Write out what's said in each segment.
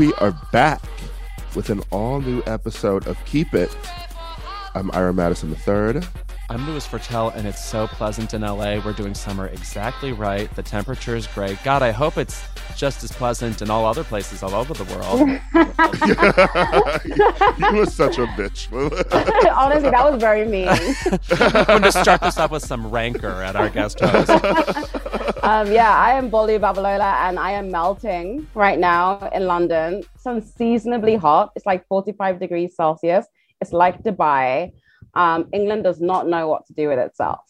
we are back with an all new episode of Keep It. I'm Ira Madison III. I'm Louis Virtel, and it's so pleasant in LA. We're doing summer exactly right. The temperature is great. God, I hope it's just as pleasant in all other places all over the world. you were such a bitch. Honestly, that was very mean. I'm going to start this off with some rancor at our guest host. Um, yeah, I am Bolu Babalola, and I am melting right now in London. It's unseasonably hot. It's like 45 degrees Celsius. It's like Dubai um, England does not know what to do with itself.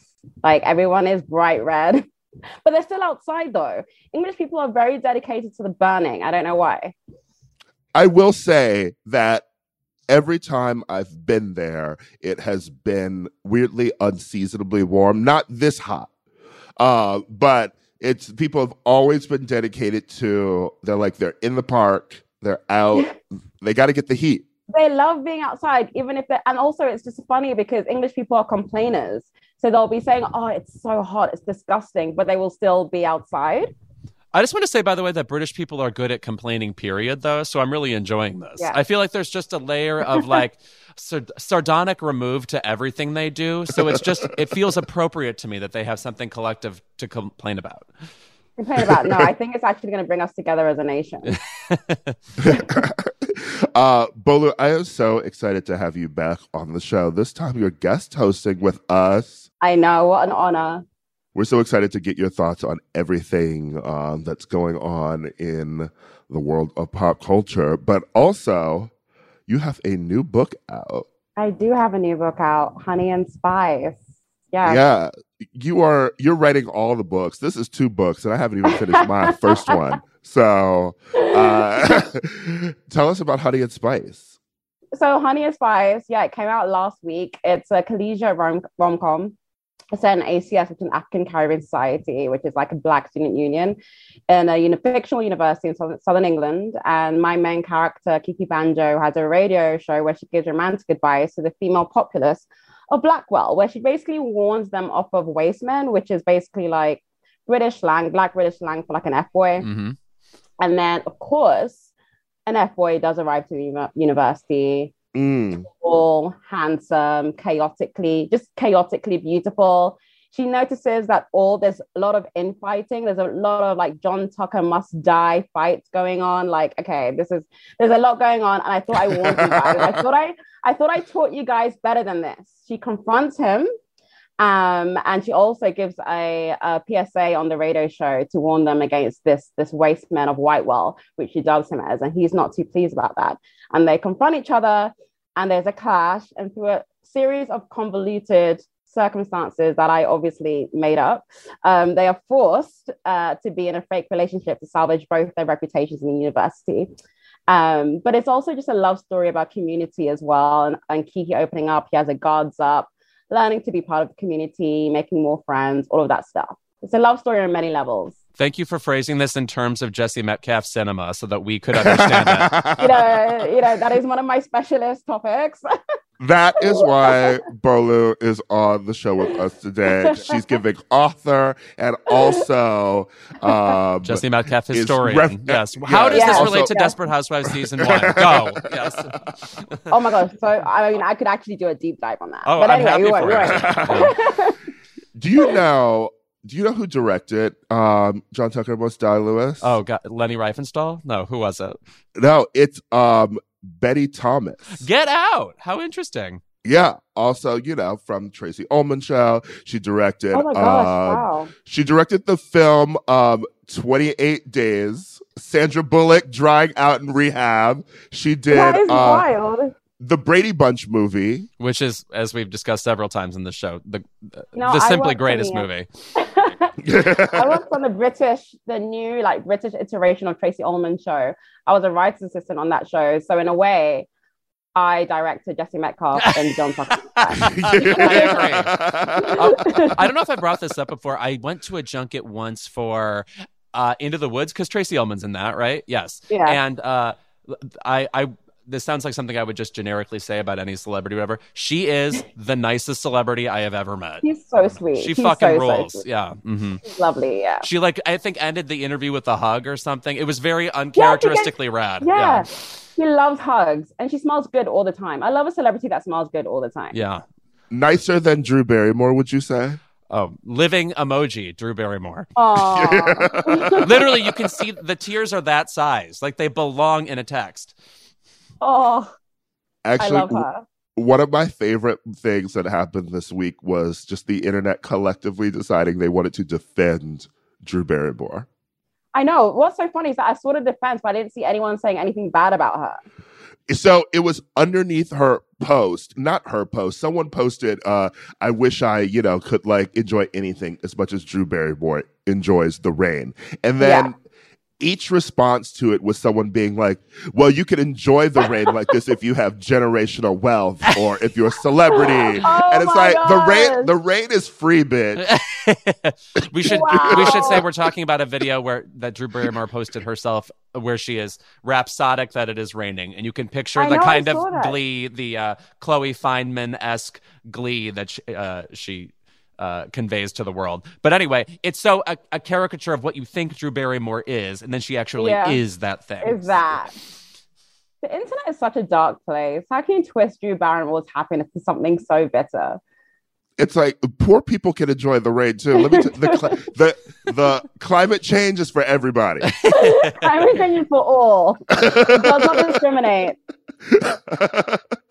Like everyone is bright red, but they're still outside though. English people are very dedicated to the burning. I don't know why. I will say that every time I've been there, it has been weirdly unseasonably warm. Not this hot, uh, but it's people have always been dedicated to. They're like they're in the park, they're out, they got to get the heat they love being outside, even if they're, and also it's just funny because English people are complainers. So they'll be saying, oh, it's so hot, it's disgusting, but they will still be outside. I just want to say, by the way, that British people are good at complaining, period, though. So I'm really enjoying this. Yeah. I feel like there's just a layer of like sard- sardonic remove to everything they do. So it's just, it feels appropriate to me that they have something collective to complain about. Complain about? No, I think it's actually going to bring us together as a nation. uh, Bolu, I am so excited to have you back on the show. This time you're guest hosting with us. I know. What an honor. We're so excited to get your thoughts on everything um, that's going on in the world of pop culture. But also, you have a new book out. I do have a new book out, Honey and Spice. Yeah. Yeah. You are you're writing all the books. This is two books, and I haven't even finished my first one. So, uh, tell us about Honey and Spice. So, Honey and Spice, yeah, it came out last week. It's a collegiate rom rom com. It's an ACS, which is an African Caribbean Society, which is like a Black student union in a uni- fictional university in southern, southern England. And my main character, Kiki Banjo, has a radio show where she gives romantic advice to the female populace of Blackwell, where she basically warns them off of waste men, which is basically like British slang, Black British slang for like an F boy. Mm-hmm. And then, of course, an F boy does arrive to the university. Mm. All handsome, chaotically, just chaotically beautiful. She notices that all there's a lot of infighting. There's a lot of like John Tucker must die fights going on. Like, okay, this is there's a lot going on, and I thought I warned you guys. I thought I I thought I taught you guys better than this. She confronts him um, and she also gives a, a, PSA on the radio show to warn them against this this waste man of Whitewell, which she dubs him as, and he's not too pleased about that. And they confront each other, and there's a clash, and through a series of convoluted circumstances that I obviously made up, um, they are forced uh, to be in a fake relationship to salvage both their reputations in the university. Um, but it's also just a love story about community as well, and, and Kiki opening up. He has a guards up learning to be part of the community, making more friends, all of that stuff. It's a love story on many levels. Thank you for phrasing this in terms of Jesse Metcalfe cinema so that we could understand that. you know, you know, that is one of my specialist topics. That is why Bolu is on the show with us today. She's giving author and also um, Jesse Metcalfe historian. Ref- yes. How does yeah, this relate also, to Desperate Housewives season one? Go. Yes. Oh my gosh. So I mean, I could actually do a deep dive on that. Oh, but I'm anyway, happy for it. do you know? Do you know who directed um, John Tucker Must Die Lewis? Oh, God, Leni Riefenstahl? No, who was it? No, it's um, Betty Thomas. Get out! How interesting. Yeah. Also, you know, from Tracey Ullman show, she directed. Oh my gosh! Um, wow. She directed the film um, Twenty Eight Days. Sandra Bullock drying out in rehab. She did. That is uh, wild. the Brady Bunch movie, which is, as we've discussed several times in the show, the no, the simply greatest movie. I worked on the British, the new like British iteration of Tracey Ullman show. I was a writer's assistant on that show, so in a way, I directed Jesse Metcalfe and John Tucker. I, I don't know if I brought this up before. I went to a junket once for uh, Into the Woods because Tracey Ullman's in that, right? Yes. Yeah. And uh, I, I this sounds like something I would just generically say about any celebrity, whatever. She is the nicest celebrity I have ever met. She's so sweet. She She's fucking so, rules. So yeah. Mm-hmm. She's lovely. Yeah. She like I think ended the interview with a hug or something. It was very uncharacteristically yeah, rad. Yeah. yeah. She loves hugs and she smells good all the time. I love a celebrity that smells good all the time. Yeah. Nicer than Drew Barrymore, would you say? Oh, living emoji, Drew Barrymore. Oh, Literally, you can see the tears are that size. Like they belong in a text. Oh, Actually, I love her. one of my favorite things that happened this week was just the internet collectively deciding they wanted to defend Drew Barrymore. I know. What's so funny is that I saw the defense, but I didn't see anyone saying anything bad about her. So it was underneath her post, not her post. Someone posted, uh, I wish I, you know, could like enjoy anything as much as Drew Barrymore enjoys the rain. And then Yeah. Each response to it was someone being like, Well, you can enjoy the rain like this if you have generational wealth or if you're a celebrity. Oh and it's my like the rain the rain is free, bitch. we should Wow. we should say we're talking about a video where that Drew Barrymore posted herself where she is rhapsodic that it is raining, and you can picture I the know, kind of that. glee, the uh, Chloe Fineman esque glee that she, uh, she uh, conveys to the world. But anyway, it's so a, a caricature of what you think Drew Barrymore is, and then she actually Yeah. is that thing. Is that the internet is such a dark place? How can you twist Drew Barrymore's happiness to something so bitter? It's like poor people can enjoy the rain too. Let me t- the, cli- the the climate change is for everybody. Everything is for all. It does not discriminate.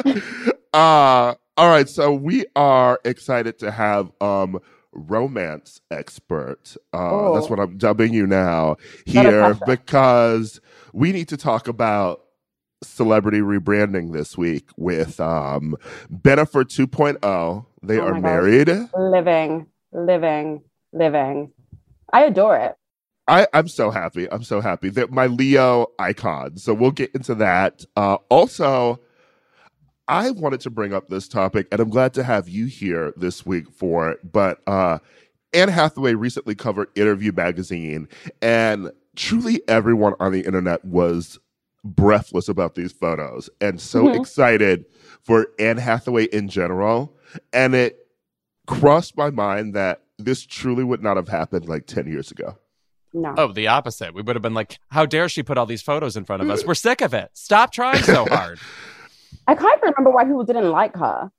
uh all right so we are excited to have um romance expert uh that's Oh. what i'm dubbing you now here because we need to talk about celebrity rebranding this week with um Bennifer 2.0 they Oh are gosh. married Living, living, living. I adore it. I, I'm so happy. I'm so happy that my Leo icon. So we'll get into that. Uh, also, I wanted to bring up this topic, and I'm glad to have you here this week for it. But uh, Anne Hathaway recently covered Interview Magazine, and truly everyone on the internet was breathless about these photos and so Mhm. excited for Anne Hathaway in general. And it crossed my mind that this truly would not have happened like 10 years ago. No. Oh, the opposite. We would have been like, "How dare she put all these photos in front of us? We're sick of it. Stop trying so hard." I can't remember why people didn't like her.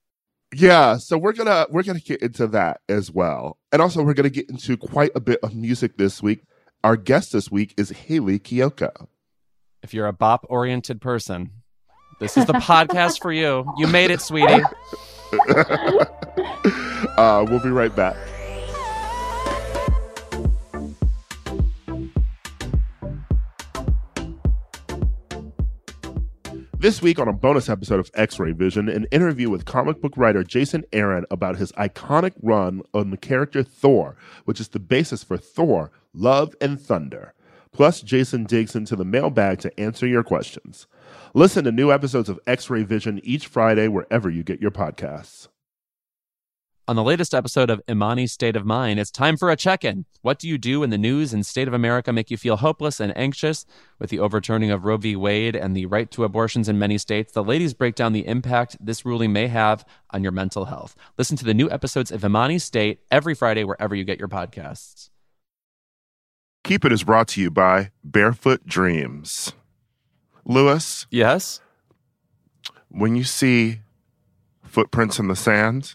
Yeah, so we're gonna we're gonna get into that as well, and also we're gonna get into quite a bit of music this week. Our guest this week is Hayley Kiyoko. if you're a bop oriented person, this is the podcast for you. You made it, sweetie. uh, we'll be right back. This week on a bonus episode of X-Ray Vision, an interview with comic book writer Jason Aaron about his iconic run on the character Thor, which is the basis for Thor: Love and Thunder. Plus, Jason digs into the mailbag to answer your questions. Listen to new episodes of X-Ray Vision each Friday wherever you get your podcasts. On the latest episode of Imani's State of Mind, it's time for a check in. What do you do when the news and state of America make you feel hopeless and anxious? With the overturning of Roe v. Wade and the right to abortions in many states, the ladies break down the impact this ruling may have on your mental health. Listen to the new episodes of Imani's State every Friday wherever you get your podcasts. Keep It is brought to you by Barefoot Dreams. Lewis, Yes? when you see footprints in the sand,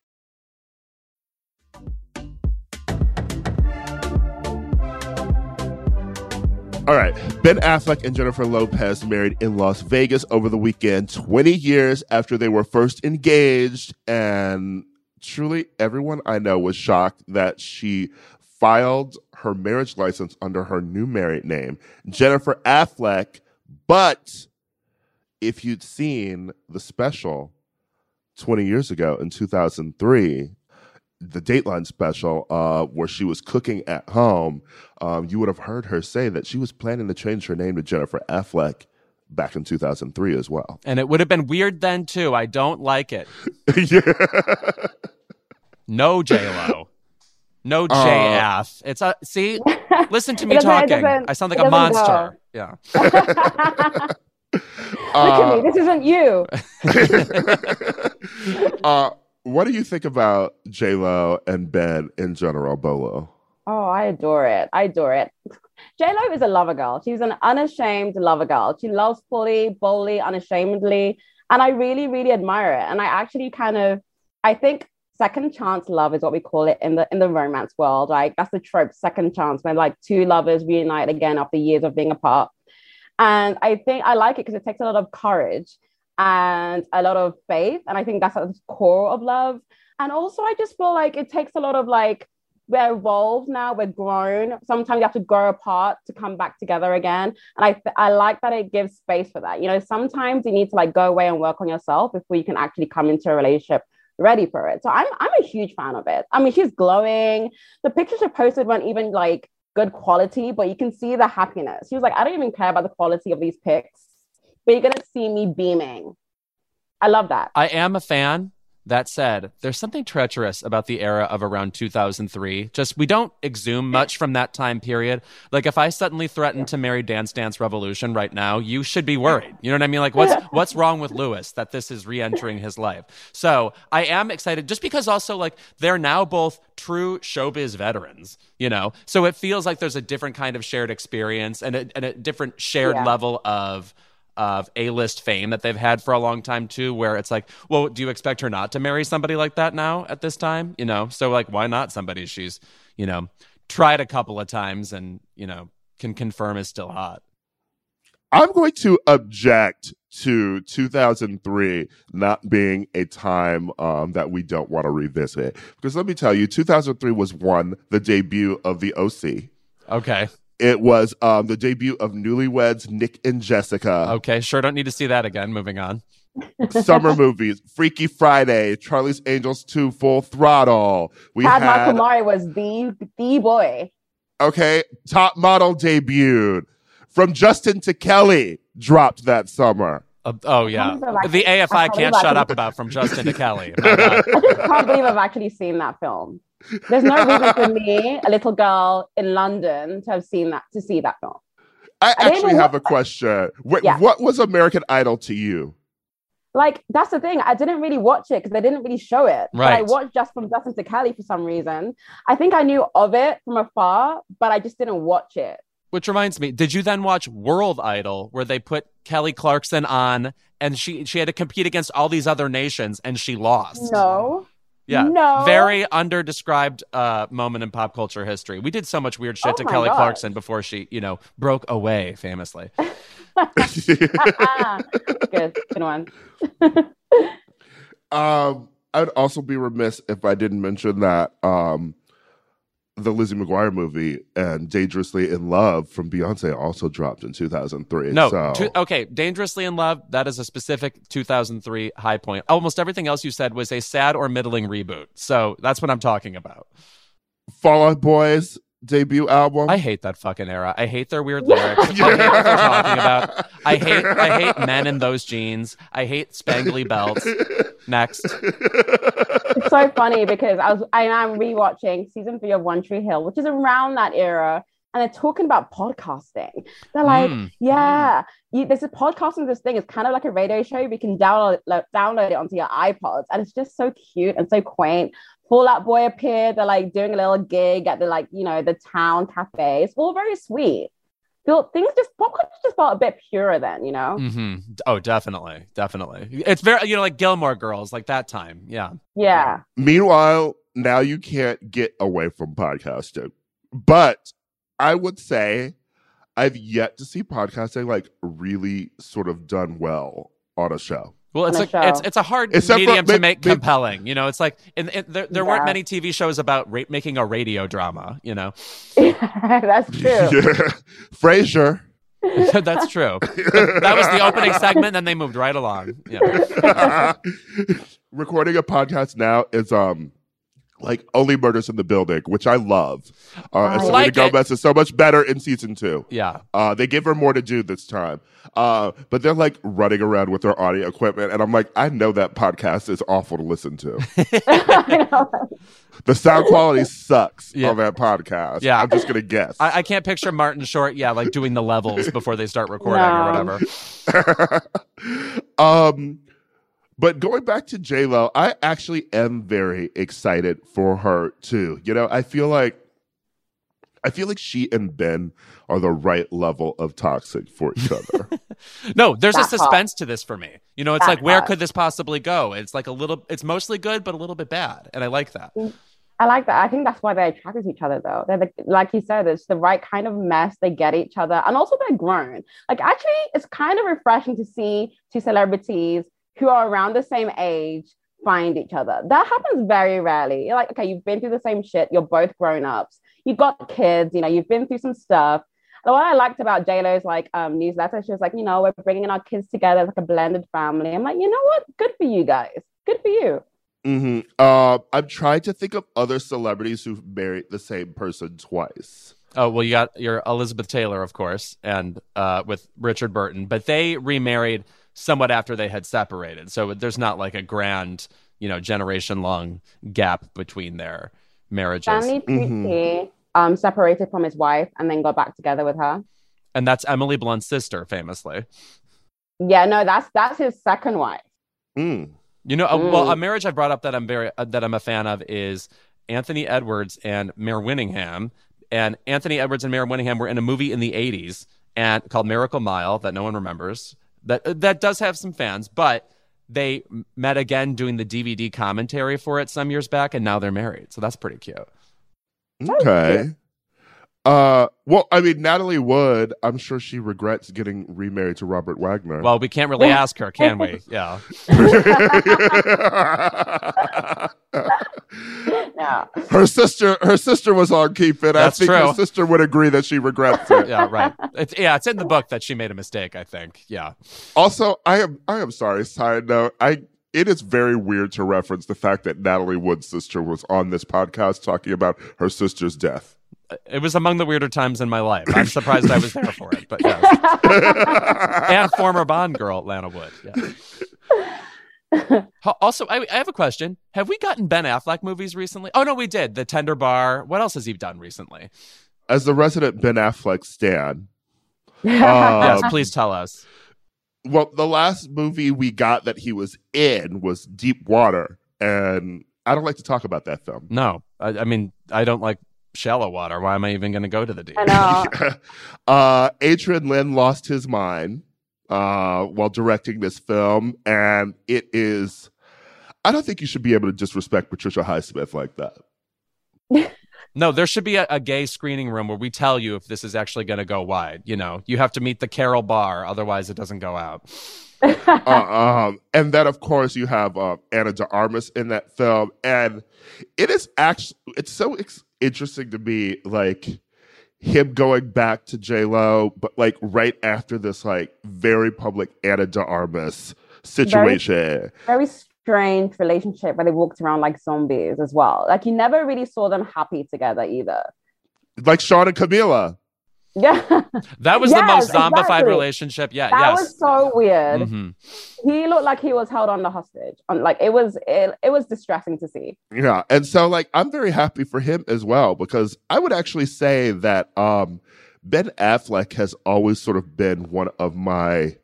All right. Ben Affleck and Jennifer Lopez married in Las Vegas over the weekend, 20 years after they were first engaged. And truly, everyone I know was shocked that she filed her marriage license under her new married name, Jennifer Affleck. But if you'd seen the special 20 years ago in 2003, the Dateline special, uh, where she was cooking at home, um, you would have heard her say that she was planning to change her name to Jennifer Affleck back in 2003 as well. And it would have been weird then too. I don't like it. yeah. No J Lo. No J uh, It's a see. Listen to me talking. I sound like a monster. Go. Yeah. Look at me. This isn't you. uh, what do you think about J Lo and Ben in general, Bolu? Oh, I adore it. I adore it. J Lo is a lover girl. She's an unashamed lover girl. She loves fully, boldly, unashamedly, and I really, really admire it. And I actually kind of, I think second chance love is what we call it in the in the romance world. Like that's the trope, second chance, when like two lovers reunite again after years of being apart. And I think I like it because it takes a lot of courage and a lot of faith. And I think that's at the core of love. And also, I just feel like it takes a lot of like, we're evolved now, we're grown. Sometimes you have to grow apart to come back together again. And I, I like that it gives space for that. You know, sometimes you need to like go away and work on yourself before you can actually come into a relationship ready for it. So I'm, I'm a huge fan of it. I mean, she's glowing. The pictures she posted weren't even like good quality, but you can see the happiness. She was like, I don't even care about the quality of these pics you're going to see me beaming. I love that. I am a fan. That said, there's something treacherous about the era of around 2003. Just we don't exhume much from that time period. Like if I suddenly threatened to marry Dance Dance Revolution right now, you should be worried. You know what I mean? Like what's what's wrong with Lewis that this is re-entering his life? So I am excited just because also like they're now both true showbiz veterans. You know, so it feels like there's a different kind of shared experience and a, and a different shared yeah. level of of A-list fame that they've had for a long time too where it's like well do you expect her not to marry somebody like that now at this time? You know? So like why not somebody she's you know tried a couple of times and you know can confirm is still hot? I'm going to object to 2003 not being a time um, that we don't want to revisit. Because let me tell you 2003 was one the debut of the oc okay it was um, the debut of newlyweds Nick and Jessica. Okay, sure. Don't need to see that again. Moving on. Summer movies, Freaky Friday, Charlie's Angels 2, Full Throttle. We Chad had Michael Murray was the the boy. Okay, Top Model debuted. From Justin to Kelly dropped that summer. Uh, oh yeah, the AFI can't shut up about from Justin to Kelly. I just can't believe I've actually seen that film. There's no reason for me, a little girl in London, to have seen that to see that film. I, I actually have a question. What, yeah. what was American Idol to you? Like that's the thing. I didn't really watch it because they didn't really show it. Right. But I watched just from Justin to Kelly for some reason. I think I knew of it from afar, but I just didn't watch it. Which reminds me, did you then watch World Idol, where they put Kelly Clarkson on, and she she had to compete against all these other nations, and she lost? No. Yeah. No. Very underdescribed uh, moment in pop culture history. We did so much weird shit Oh to Kelly God. Clarkson before she, you know, broke away famously. good, good one. um, I'd also be remiss if I didn't mention that um, the Lizzie McGuire movie and Dangerously in Love from Beyonce also dropped in 2003. No, so. two- okay, Dangerously in Love, that is a specific 2003 high point. Almost everything else you said was a sad or middling reboot. So that's what I'm talking about. Fall Out Boys debut album. I hate that fucking era. I hate their weird lyrics. I hate what they're talking about. I hate I hate men in those jeans. I hate spangly belts. Next. It's so funny because I was I am rewatching season three of One Tree Hill, which is around that era, and they're talking about podcasting. They're like, Mm. yeah, you, this is podcasting. This thing is kind of like a radio show. We can download like, download it onto your iPods, and it's just so cute and so quaint. Fall Out Boy appeared. They're like doing a little gig at the like you know the town cafe. It's all very sweet. Feel things just pop culture just felt a bit purer then, you know. Mm-hmm. Oh, definitely, definitely. It's very you know like Gilmore Girls, like that time. Yeah. Yeah. Meanwhile, now you can't get away from podcasting. But I would say I've yet to see podcasting like really sort of done well on a show. Well, it's On a a it's it's a hard Except for medium to may- make may- compelling. You know, it's like in, in, there there weren't many TV shows about ra- making a radio drama. You know, That's true. Yeah. Frasier. that's true. That was the opening segment, then they moved right along. Yeah. Recording a podcast now is um like only murders in the building, which I love. Uh, and I Selena like it. Gomez is so much better in season two. Yeah. Uh, they give her more to do this time. Uh, but they're like running around with their audio equipment. And I'm like, I know that podcast is awful to listen to. I know. The sound quality sucks Yeah. on that podcast. Yeah. I'm just going to guess. I, I can't picture Martin Short, yeah, like doing the levels before they start recording or whatever. um, but going back to J Lo, I actually am very excited for her too. You know, I feel like I feel like she and Ben are the right level of toxic for each other. No, there's a That hot. suspense to this for me. You know, it's That like where hot. could this possibly go? It's like a little it's mostly good but a little bit bad. And I like that. Mm, I like that. I think that's why they're attracted to each other, though. They're the, like you said, it's the right kind of mess. They get each other, and also they're grown. Like actually, it's kind of refreshing to see two celebrities who are around the same age find each other. That happens very rarely. You're like, okay, you've been through the same shit. You're both grown ups. You've got kids. You know, you've been through some stuff. And what I liked about J Lo's like um, newsletter, she was like, you know, we're bringing our kids together like a blended family. I'm like, you know what? Good for you guys. Good for you. hmm Uh, I'm trying to think of other celebrities who've married the same person twice. Oh well, you got your Elizabeth Taylor, of course, and uh, with Richard Burton, but they remarried somewhat after they had separated. So there's not like a grand, you know, generation long gap between their marriages, Stanley Mhm. Tucci um, separated from his wife and then got back together with her. and that's Emily Blunt's sister, famously. Yeah, no, that's that's his second wife. Mm. You know, uh, well, Mm. a marriage I brought up that I'm very uh, that I'm a fan of is Anthony Edwards and Mare Winningham. And Anthony Edwards and Mare Winningham were in a movie in the '80s and called Miracle Mile that no one remembers. That uh, that does have some fans, but they met again doing the DVD commentary for it some years back, and now they're married. So that's pretty cute. Okay. Uh, well, I mean, Natalie Wood, I'm sure she regrets getting remarried to Robert Wagner. Well, we can't really ask her, can we? Yeah. Yeah. her sister, her sister was on Keep It. That's I think true. her sister would agree that she regrets it. Yeah, right. It's yeah, it's in the book that she made a mistake, I think. Yeah. Also, I am, I am sorry. Side note, I. It is very weird to reference the fact that Natalie Wood's sister was on this podcast talking about her sister's death. It was among the weirder times in my life. I'm surprised I was there for it, but yes. and former Bond girl Lana Wood. Yeah. Ho- Also, I, I have a question. Have we gotten Ben Affleck movies recently? Oh no, we did. The Tender Bar. What else has he done recently? As the resident Ben Affleck stan, yes, Um, please tell us. well, the last movie we got that he was in was Deep Water, and I don't like to talk about that film. No, I, I mean I don't like shallow water. Why am I even going to go to the deep? I know. uh, Adrian Lyne lost his mind uh, while directing this film, and it is. I don't think you should be able to disrespect Patricia Highsmith like that. no, there should be a, a, gay screening room where we tell you if this is actually going to go wide. You know, you have to meet the Carol Bar, otherwise it doesn't go out. uh, um, and then, of course, you have uh, Ana de Armas in that film, and it is actually it's so ex- interesting to me, like him going back to J Lo, but like right after this, like very public Ana de Armas situation. Very, very strange relationship where they walked around like zombies as well. Like you never really saw them happy together either. Like Sean and Camila. Yeah. That was yes, the most zombified exactly. relationship. Yeah. That yes. was so weird. Mm-hmm. He looked like he was held under hostage. Like it was it, it was distressing to see. Yeah. And so like I'm very happy for him as well because I would actually say that um Ben Affleck has always sort of been one of my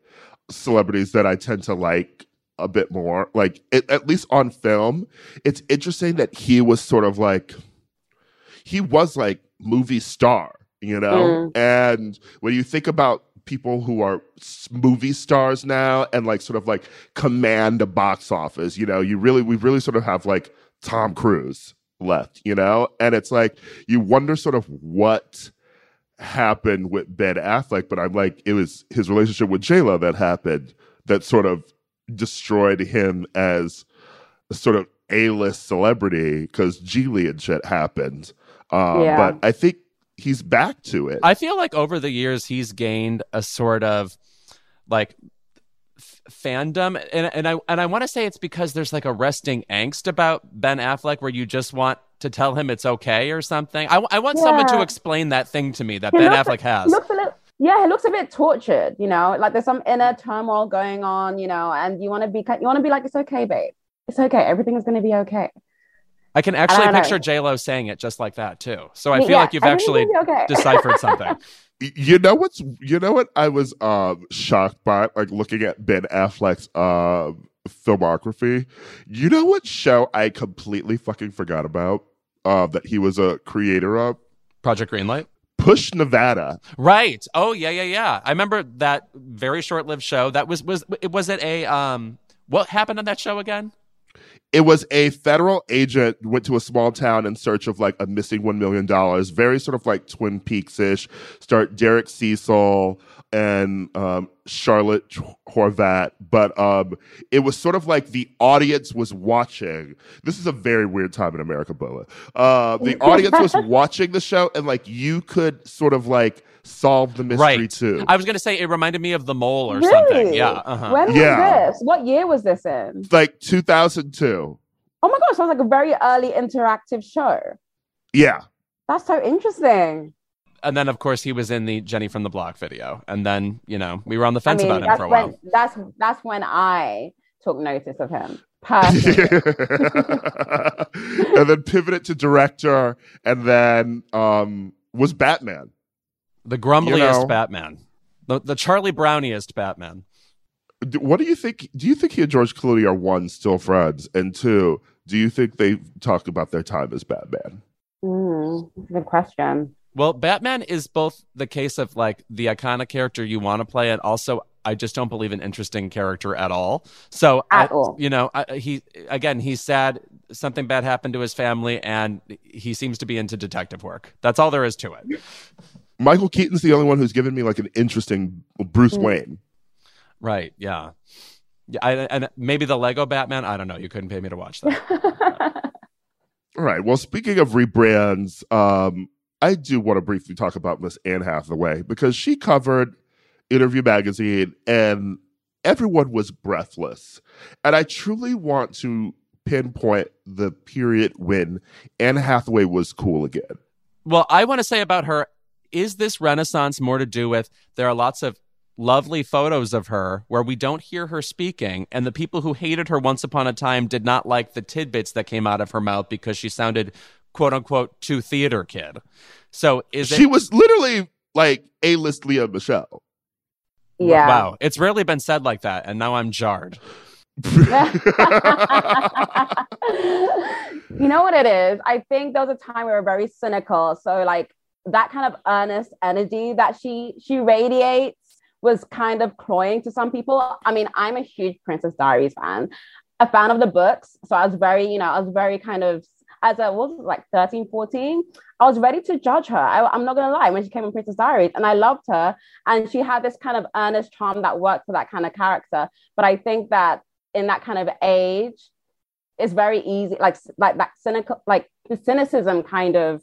celebrities that I tend to like a bit more. Like it, at least on film, it's interesting that he was sort of like he was like movie star, you know. Mm. And when you think about people who are movie stars now and like sort of like command a box office, you know, you really we really sort of have like Tom Cruise left, you know? And it's like you wonder sort of what happened with Ben Affleck, but I'm like, it was his relationship with Lo that happened that sort of destroyed him as a sort of A-list celebrity because Gigli and shit happened. Um, yeah. But I think he's back to it. I feel like over the years he's gained a sort of like f- fandom, and and I and I want to say it's because there's like a resting angst about Ben Affleck where you just want to tell him it's okay or something. I, I want yeah. someone to explain that thing to me that he Ben Affleck has. Looks a little, yeah, he looks a bit tortured. You know, like there's some inner turmoil going on. You know, and you want to be you want to be like it's okay, babe. It's okay. Everything is going to be okay. I can actually picture J Lo saying it just like that too. So I feel yeah, like you've actually okay. deciphered something. You know what's you know what I was um, shocked by, like looking at Ben Affleck's uh, filmography. You know what show I completely fucking forgot about uh, that he was a creator of? Project Greenlight. Push Nevada. Right. Oh yeah, yeah, yeah. I remember that very short-lived show. That was was it was it a um what happened on that show again? It was a federal agent went to a small town in search of like a missing one million dollars. Very sort of like Twin Peaks ish. Start Derek Cecil and um, Scarlett Chorvat, but um, it was sort of like the audience was watching. This is a very weird time in America, Boa. Uh, the audience was watching the show, and like you could sort of like solve the mystery right. too. I was going to say it reminded me of The Mole or really? something. Yeah. Uh-huh. When yeah. was this? What year was this in? Like 2002. Oh my gosh, sounds like a very early interactive show. Yeah. That's so interesting. And then, of course, he was in the Jenny from the Block video. And then, you know, we were on the fence I mean, about him for a when, while. That's that's when I took notice of him. and then pivoted to director, and then um, was Batman. The grumbliest you know, Batman. The, the Charlie Browniest Batman. What do you think? Do you think he and George Clooney are one, still friends? And two, do you think they talk about their time as Batman? Mm, good question. Well, Batman is both the case of like the iconic character you want to play, and also I just don't believe an interesting character at all. So, at I, all. you know, I, he again, he's sad. Something bad happened to his family, and he seems to be into detective work. That's all there is to it. Michael Keaton's the only one who's given me like an interesting Bruce mm. Wayne. Right. Yeah. Yeah. I, and maybe the Lego Batman. I don't know. You couldn't pay me to watch that. All right. Well, speaking of rebrands, um, I do want to briefly talk about Miss Anne Hathaway because she covered Interview Magazine and everyone was breathless. And I truly want to pinpoint the period when Anne Hathaway was cool again. Well, I want to say about her is this renaissance more to do with there are lots of lovely photos of her where we don't hear her speaking and the people who hated her once upon a time did not like the tidbits that came out of her mouth because she sounded quote unquote too theater kid. So is she it- was literally like a-list Lea Michele. yeah. Wow. It's rarely been said like that and now i'm jarred. You know what it is? I think there was a time we were very cynical so like that kind of earnest energy that she she radiates was kind of cloying to some people. I mean, I'm a huge Princess Diaries fan. a fan of the books. So I was very, you know, I was very kind of as I was like 13, 14, I was ready to judge her. I, am not gonna lie, when she came in Princess Diaries, and I loved her, and she had this kind of earnest charm that worked for that kind of character. But I think that in that kind of age, it's very easy, like like that cynical, like the cynicism kind of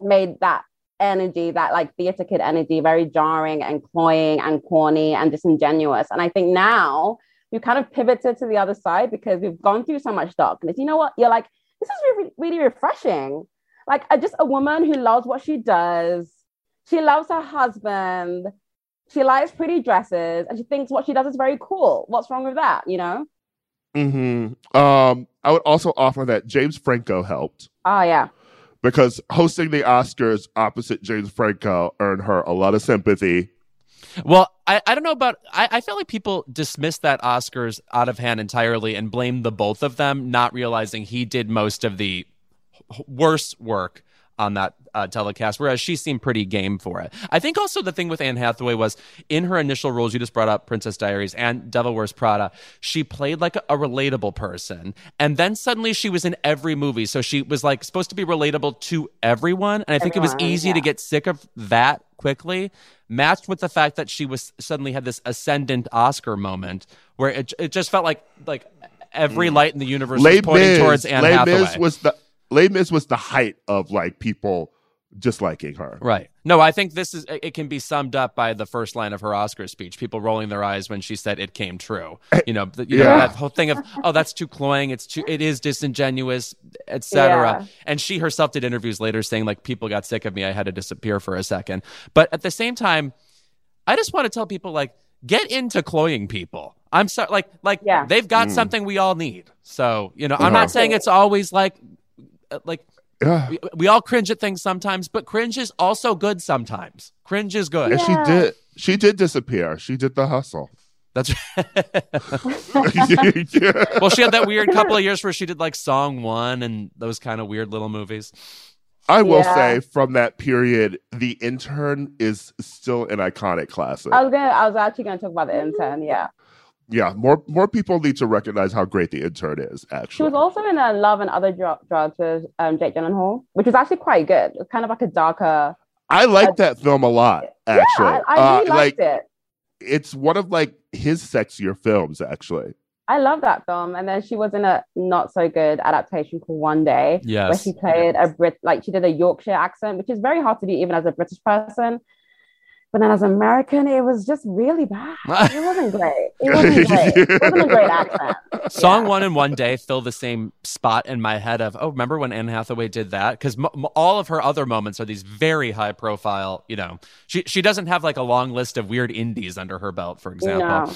made that energy, that like theater kid energy, very jarring and cloying and corny and disingenuous. And I think now we've kind of pivoted to the other side because we've gone through so much darkness. You know what? You're like, this is really, really refreshing. Like just a woman who loves what she does. She loves her husband. She likes pretty dresses, and she thinks what she does is very cool. What's wrong with that? You know. Hmm. Um. I would also offer that James Franco helped. Oh yeah. Because hosting the Oscars opposite James Franco earned her a lot of sympathy. Well, I, I don't know about I, I feel like people dismiss that Oscars out of hand entirely and blame the both of them, not realizing he did most of the worst work on that uh, telecast, whereas she seemed pretty game for it. I think also the thing with Anne Hathaway was in her initial roles, you just brought up Princess Diaries and Devil Wears Prada, she played like a, a relatable person. And then suddenly she was in every movie. So she was like supposed to be relatable to everyone. And I think everyone, it was easy yeah. to get sick of that quickly, matched with the fact that she was suddenly had this ascendant Oscar moment where it, it just felt like like every mm. light in the universe Les was pointing towards Anne Les Hathaway. Was the Les Mis was the height of like people disliking her. Right. No, I think this is it can be summed up by the first line of her Oscar speech. People rolling their eyes when she said it came true. You know, the, you yeah. know that whole thing of oh that's too cloying, it's too it is disingenuous, etc. Yeah. And she herself did interviews later saying like people got sick of me, I had to disappear for a second. But at the same time, I just want to tell people like get into cloying people. I'm sorry like like yeah. they've got mm. something we all need. So, you know, I'm not saying it's always like Uh, like yeah. we, we, all cringe at things sometimes, but cringe is also good sometimes. Cringe is good. And she did she did disappear. She did the hustle. That's right. well, she had that weird couple of years where she did like Song One and those kind of weird little movies. I will yeah. say from that period, the intern is still an iconic classic. I was gonna I was actually gonna talk about the intern, yeah yeah, more more people need to recognize how great the intern is. Actually, she was also in a Love and Other Dr- Drugs with um, Jake Gyllenhaal, which was actually quite good. It's kind of like a darker. I like uh, that film a lot. Actually, yeah, I, I really uh, liked like, it. It's one of like his sexier films, actually. I love that film. And then she was in a not so good adaptation called One Day, yes. where she played a Brit, like she did a Yorkshire accent, which is very hard to do even as a British person. But then as an American, it was just really bad. It wasn't great. It wasn't great. It wasn't a great accent. Song yeah. one in one day fill the same spot in my head of, oh, remember when Anne Hathaway did that? Because m- all of her other moments are these very high profile, you know, she, she doesn't have like a long list of weird indies under her belt, for example.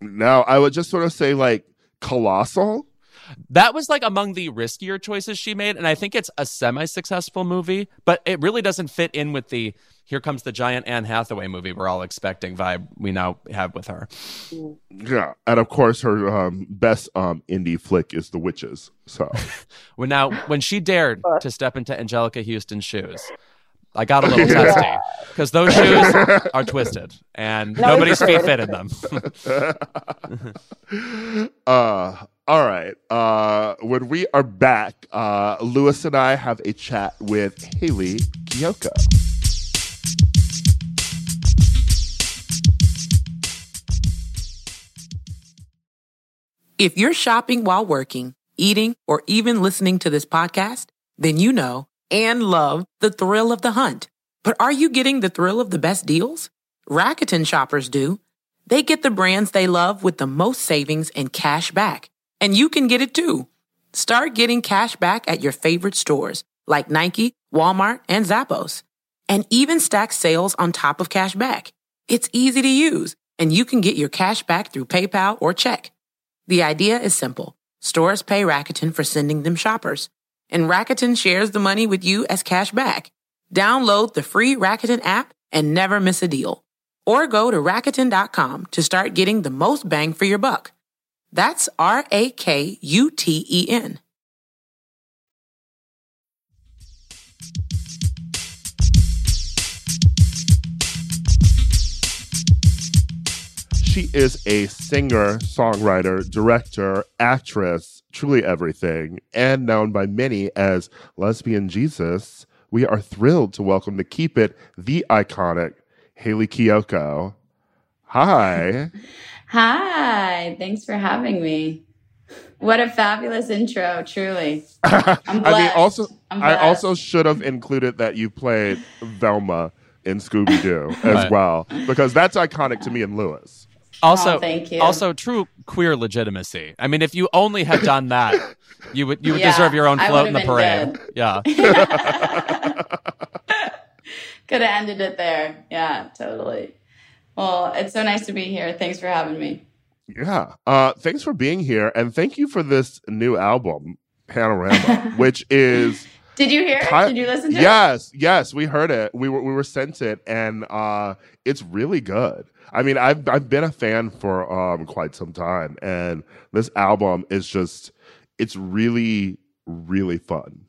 No. no, I would just sort of say like Colossal that was like among the riskier choices she made and i think it's a semi-successful movie but it really doesn't fit in with the here comes the giant Anne Hathaway movie we're all expecting vibe we now have with her. Yeah, and of course her um, best um, indie flick is The Witches. So when now when she dared to step into Anjelica Huston's shoes, I got a little testy because those shoes are twisted and no, nobody's feet fit in them. uh, all right. Uh, when we are back, uh, Louis and I have a chat with Hayley Kiyoko. If you're shopping while working, eating, or even listening to this podcast, then you know and love the thrill of the hunt. But are you getting the thrill of the best deals? Rakuten shoppers do. They get the brands they love with the most savings and cash back. And you can get it too. Start getting cash back at your favorite stores like Nike, Walmart, and Zappos. And even stack sales on top of cash back. It's easy to use, and you can get your cash back through PayPal or check. The idea is simple. Stores pay Rakuten for sending them shoppers, and Rakuten shares the money with you as cash back. Download the free Rakuten app and never miss a deal. Or go to Rakuten.com to start getting the most bang for your buck. That's R A K U T E N. she is a singer, songwriter, director, actress, truly everything, and known by many as Lesbian Jesus. We are thrilled to welcome to Keep It the iconic Hayley Kiyoko. Hi. Hi. Thanks for having me. What a fabulous intro, truly. I'm blessed. I mean, also, I also should have included that you played Velma in Scooby Doo as well, because that's iconic to me and Lewis. Also, oh, thank you. Also, true queer legitimacy. I mean, if you only had done that, you would you would yeah, deserve your own float in the parade. Good. Yeah. Could have ended it there. Yeah, totally. Well, it's so nice to be here. Thanks for having me. Yeah. Uh, thanks for being here. And thank you for this new album, Panorama, which is. Did you hear it? Did you listen to yes, it? Yes, yes, we heard it. We were we were sent it, and uh, it's really good. I mean, I've I've been a fan for um, quite some time, and this album is just it's really really fun.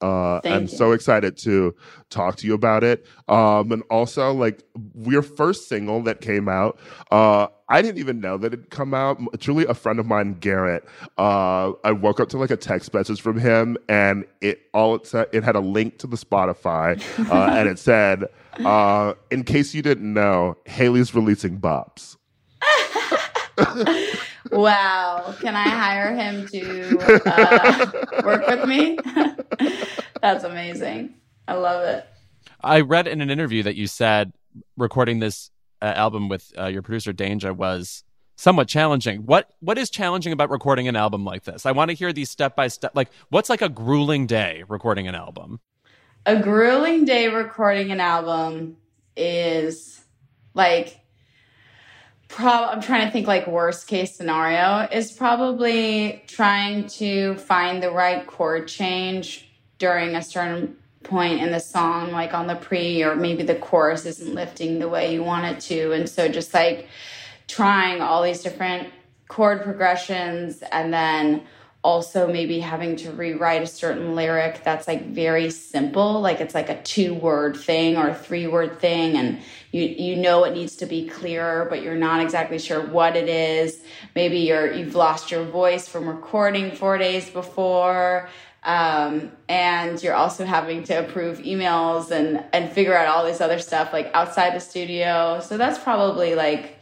Uh, I'm you. so excited to talk to you about it. Um, and also, like, your first single that came out, uh, I didn't even know that it'd come out. Truly, a friend of mine, Garrett, uh, I woke up to like a text message from him, and it all it said, it had a link to the Spotify, uh, and it said, uh, "In case you didn't know, Hayley's releasing bops." wow. Can I hire him to uh, work with me? That's amazing. I love it. I read in an interview that you said recording this uh, album with uh, your producer Danja was somewhat challenging. What what is challenging about recording an album like this? I want to hear these step by step. Like, what's like a grueling day recording an album? A grueling day recording an album is like I'm trying to think like worst case scenario is probably trying to find the right chord change during a certain point in the song like on the pre or maybe the chorus isn't lifting the way you want it to. And so just like trying all these different chord progressions and then also maybe having to rewrite a certain lyric that's like very simple like it's like a two word thing or a three word thing and you you know it needs to be clearer but you're not exactly sure what it is. Maybe you're you've lost your voice from recording 4 days before um, and you're also having to approve emails and and figure out all this other stuff like outside the studio. So that's probably like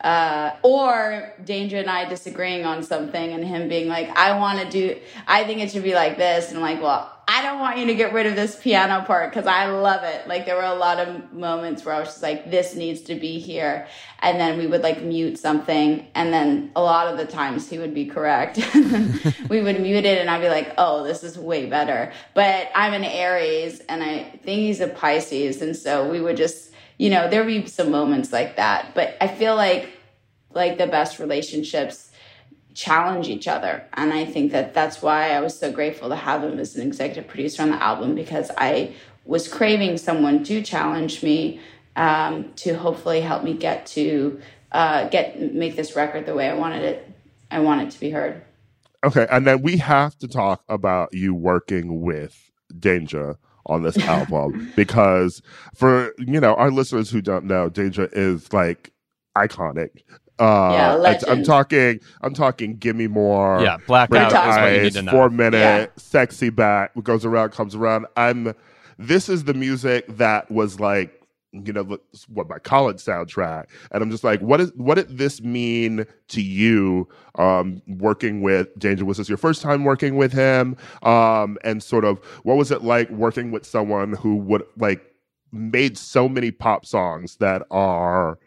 uh, or Danja and I disagreeing on something and him being like, I want to do, I think it should be like this. And like, well, I don't want you to get rid of this piano part because I love it. Like there were a lot of moments where I was just like, this needs to be here. And then we would like mute something. And then a lot of the times he would be correct. we would mute it and I'd be like, oh, this is way better. But I'm an Aries and I think he's a Pisces. And so we would just, you know, there be some moments like that. But I feel like like the best relationships challenge each other. And I think that that's why I was so grateful to have him as an executive producer on the album because I was craving someone to challenge me um, to hopefully help me get to uh, get make this record the way I wanted it. I want it to be heard. Okay, and then we have to talk about you working with Danja on this album because for you know our listeners who don't know, Danja is like iconic. Uh, yeah, legend. I'm talking. I'm talking. Give me more. Yeah, blackout eyes. Four minute, yeah. sexy back goes around, comes around. I'm. This is the music that was like you know what my college soundtrack and i'm just like what is what did this mean to you um working with Danja was this your first time working with him um and sort of what was it like working with someone who would like made so many pop songs that are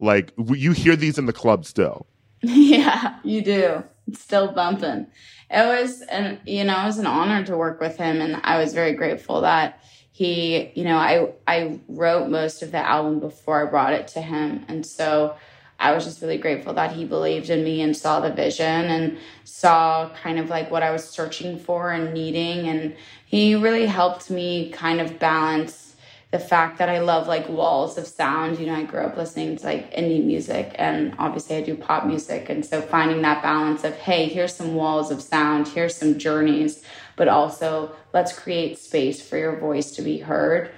like you hear these in the club still. Yeah you do. It's still bumping. It was and you know it was an honor to work with him and i was very grateful that he you know i i wrote most of the album before i brought it to him and so i was just really grateful that he believed in me and saw the vision and saw kind of like what i was searching for and needing and he really helped me kind of balance the fact that I love like walls of sound. You know, I grew up listening to like indie music and obviously I do pop music. And so finding that balance of, hey, here's some walls of sound, here's some journeys, but also let's create space for your voice to be heard.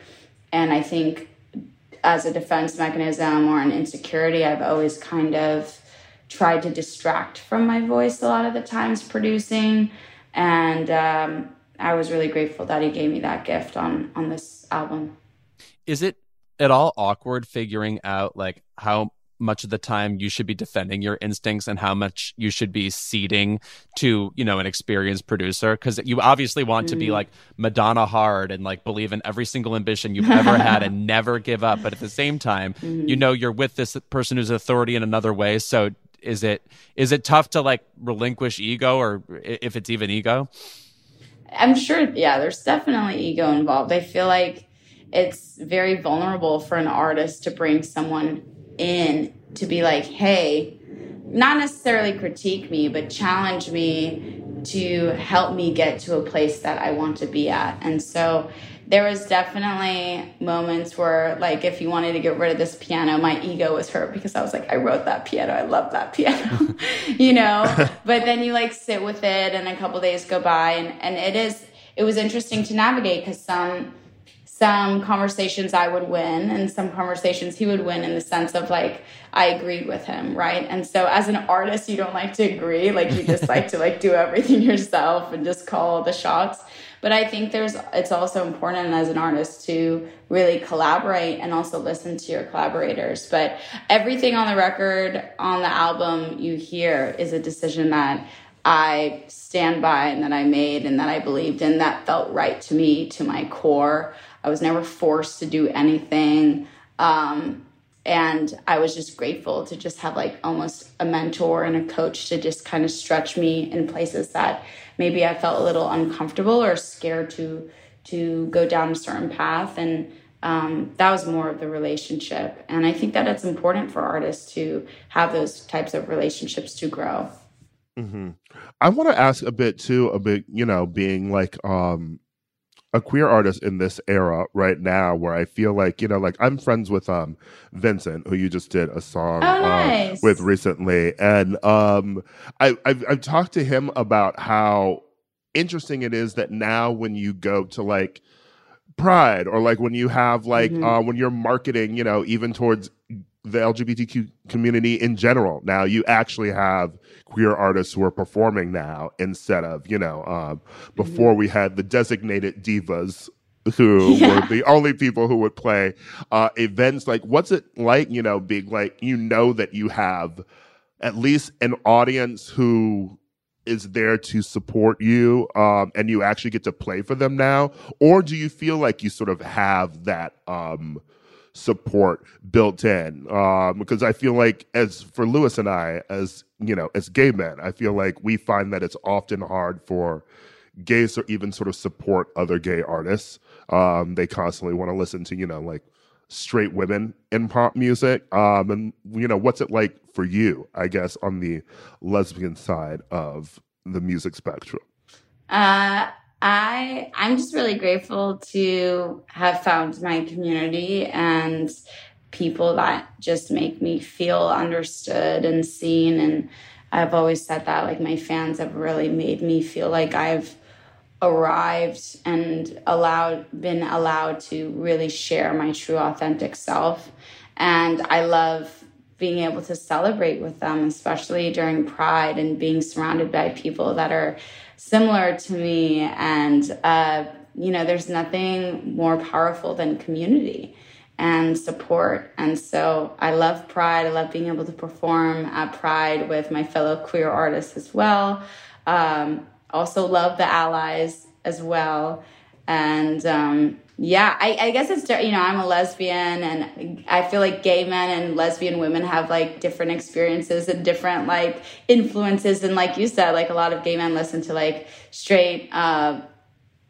And I think as a defense mechanism or an insecurity, I've always kind of tried to distract from my voice a lot of the times producing. And um, I was really grateful that he gave me that gift on on this album. Is it at all awkward figuring out like how much of the time you should be defending your instincts and how much you should be ceding to you know an experienced producer. Because you obviously want to be mm. like madonna hard and like believe in every single ambition you've ever had and never give up. But at the same time you know you're with this person who's authority in another way. So is it is it tough to like relinquish ego or if it's even ego? I'm sure yeah there's definitely ego involved. I feel like it's very vulnerable for an artist to bring someone in to be like, hey, not necessarily critique me, but challenge me to help me get to a place that I want to be at. And so there was definitely moments where like if you wanted to get rid of this piano, my ego was hurt because I was like, I wrote that piano. I love that piano. you know? but then you like sit with it and a couple days go by and, and it is it was interesting to navigate because some some conversations I would win and some conversations he would win in the sense of like I agreed with him, right? And so as an artist, you don't like to agree, like you just like to like do everything yourself and just call the shots. But I think there's it's also important as an artist to really collaborate and also listen to your collaborators. But everything on the record on the album you hear is a decision that I stand by and that I made and that I believed in that felt right to me to my core. I was never forced to do anything. Um, and I was just grateful to just have like almost a mentor and a coach to just kind of stretch me in places that maybe I felt a little uncomfortable or scared to to go down a certain path and um, that was more of the relationship and i think that it's important for artists to have those types of relationships to grow mm-hmm. i want to ask a bit too a bit you know being like um a queer artist in this era right now where I feel like, you know, like I'm friends with um Vincent, who you just did a song oh, um, nice. uh, with recently. And um I I've, I've talked to him about how interesting it is that now when you go to like pride or like when you have like mm-hmm. uh, when you're marketing you know even towards the lgbtq community in general now you actually have queer artists who are performing now instead of you know um, before mm-hmm. we had the designated divas who yeah. were the only people who would play uh, events like what's it like you know being like you know that you have at least an audience who is there to support you um, and you actually get to play for them now or do you feel like you sort of have that um, support built in um, because I feel like as for Louis and I as you know as gay men I feel like we find that it's often hard for gays to even sort of support other gay artists. Um, they constantly want to listen to you know like straight women in pop music. Um, and you know what's it like for you I guess on the lesbian side of the music spectrum? Uh I I'm just really grateful to have found my community and people that just make me feel understood and seen. And I've always said that like my fans have really made me feel like I've arrived and allowed been allowed to really share my true authentic self. And I love being able to celebrate with them especially during pride and being surrounded by people that are similar to me. And, uh, you know, there's nothing more powerful than community and support. And so I love Pride. I love being able to perform at Pride with my fellow queer artists as well. Um, also love the allies as well. And um, yeah, I, I, guess it's you know I'm a lesbian, and I feel like gay men and lesbian women have like different experiences and different like influences, and like you said, like a lot of gay men listen to like straight, uh,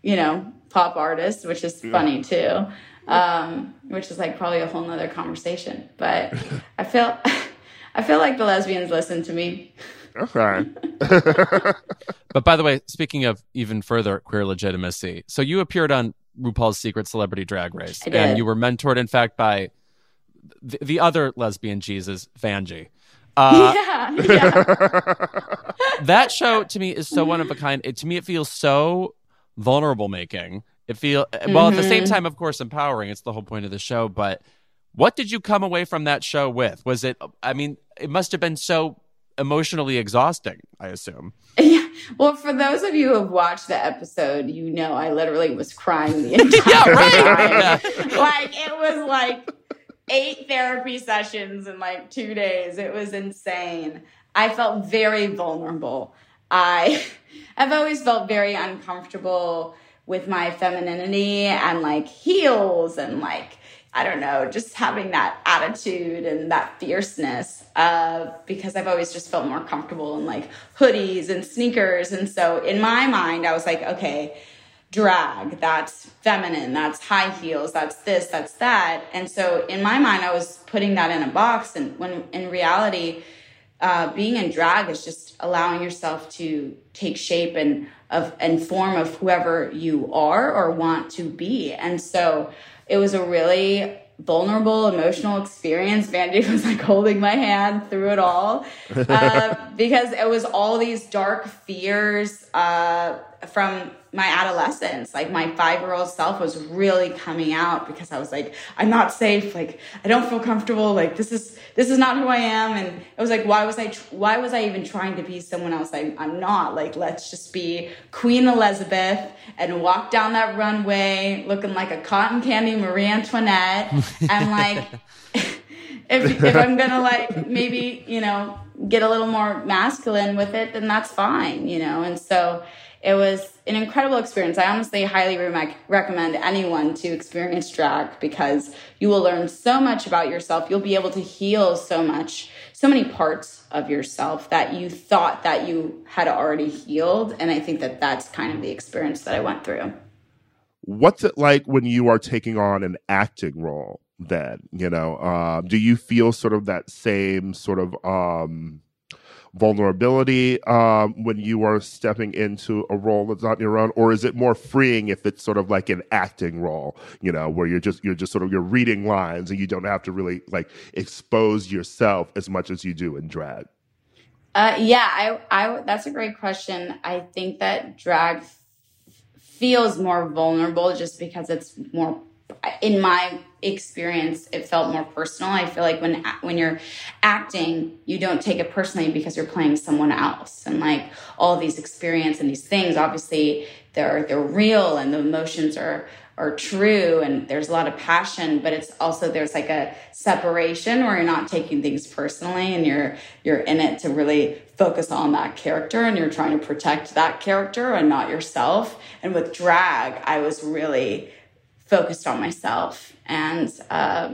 you know, pop artists, which is yeah. funny too, um, which is like probably a whole nother conversation. But I feel, I feel like the lesbians listen to me. Okay. but by the way, speaking of even further queer legitimacy, so you appeared on RuPaul's Secret Celebrity Drag Race, and you were mentored, in fact, by the, the other lesbian Jesus, Vanjie. Uh, yeah, yeah. that show to me is so one of a kind. It, to me, it feels so vulnerable making. It feel mm-hmm. well at the same mm-hmm. time, of course, empowering. It's the whole point of the show. But What did you come away from that show with? Was it, I mean, it must have been so emotionally exhausting, I assume. Yeah. Well, for those of you who have watched the episode, you know I literally was crying the entire yeah, right. time. like it was like eight therapy sessions in like two days. It was insane. I felt very vulnerable. I I've always felt very uncomfortable with my femininity and like heels and like I don't know, just having that attitude and that fierceness uh, because I've always just felt more comfortable in like hoodies and sneakers. And so in my mind, I was like, okay, drag, that's feminine, that's high heels, that's this, that's that. And so in my mind, I was putting that in a box. And when in reality, uh, being in drag is just allowing yourself to take shape and of and form of whoever you are or want to be. And so it was a really vulnerable emotional experience. Vanjie was like holding my hand through it all uh, because it was all these dark fears uh, from my adolescence. Like my five year old self was really coming out because I was like, I'm not safe. Like I don't feel comfortable. Like this is this is not who I am. And it was like, why was I why was I even trying to be someone else? I, I'm not. Like let's just be Queen Elizabeth and walk down that runway looking like a cotton candy Marie Antoinette and like. if, if I'm gonna like maybe you know get a little more masculine with it, then that's fine, you know. And so it was an incredible experience. I honestly highly re- recommend anyone to experience drag because you will learn so much about yourself. You'll be able to heal so much, so many parts of yourself that you thought that you had already healed. And I think that that's kind of the experience that I went through. What's it like when you are taking on an acting role? Then you know, uh, do you feel sort of that same sort of um, vulnerability um, when you are stepping into a role that's not your own, or is it more freeing if it's sort of like an acting role, you know, where you're just you're just sort of you're reading lines and you don't have to really like expose yourself as much as you do in drag? Uh, yeah, I, I that's a great question. I think that drag feels more vulnerable just because it's more in my experience it felt more personal. I feel like when when you're acting you don't take it personally because you're playing someone else. And like all these experience and these things obviously they're they're real and the emotions are are true and there's a lot of passion but it's also there's like a separation where you're not taking things personally and you're you're in it to really focus on that character and you're trying to protect that character and not yourself. And with drag i was really focused on myself and uh,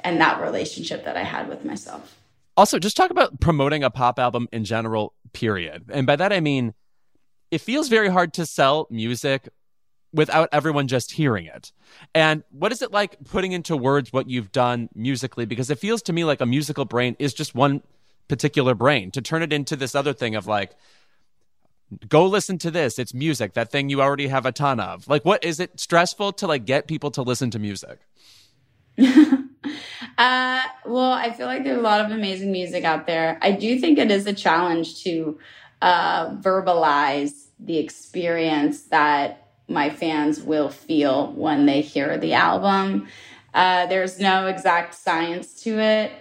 and that relationship that I had with myself. Also, just talk about promoting a pop album in general. Period, and by that I mean it feels very hard to sell music without everyone just hearing it. And what is it like putting into words what you've done musically? Because it feels to me like a musical brain is just one particular brain. To turn it into this other thing of like, go listen to this. It's music that thing you already have a ton of. Like what is it stressful to like get people to listen to music? Uh well i feel like there's a lot of amazing music out there. I do think it is a challenge to uh verbalize the experience that my fans will feel when they hear the album. Uh there's no exact science to it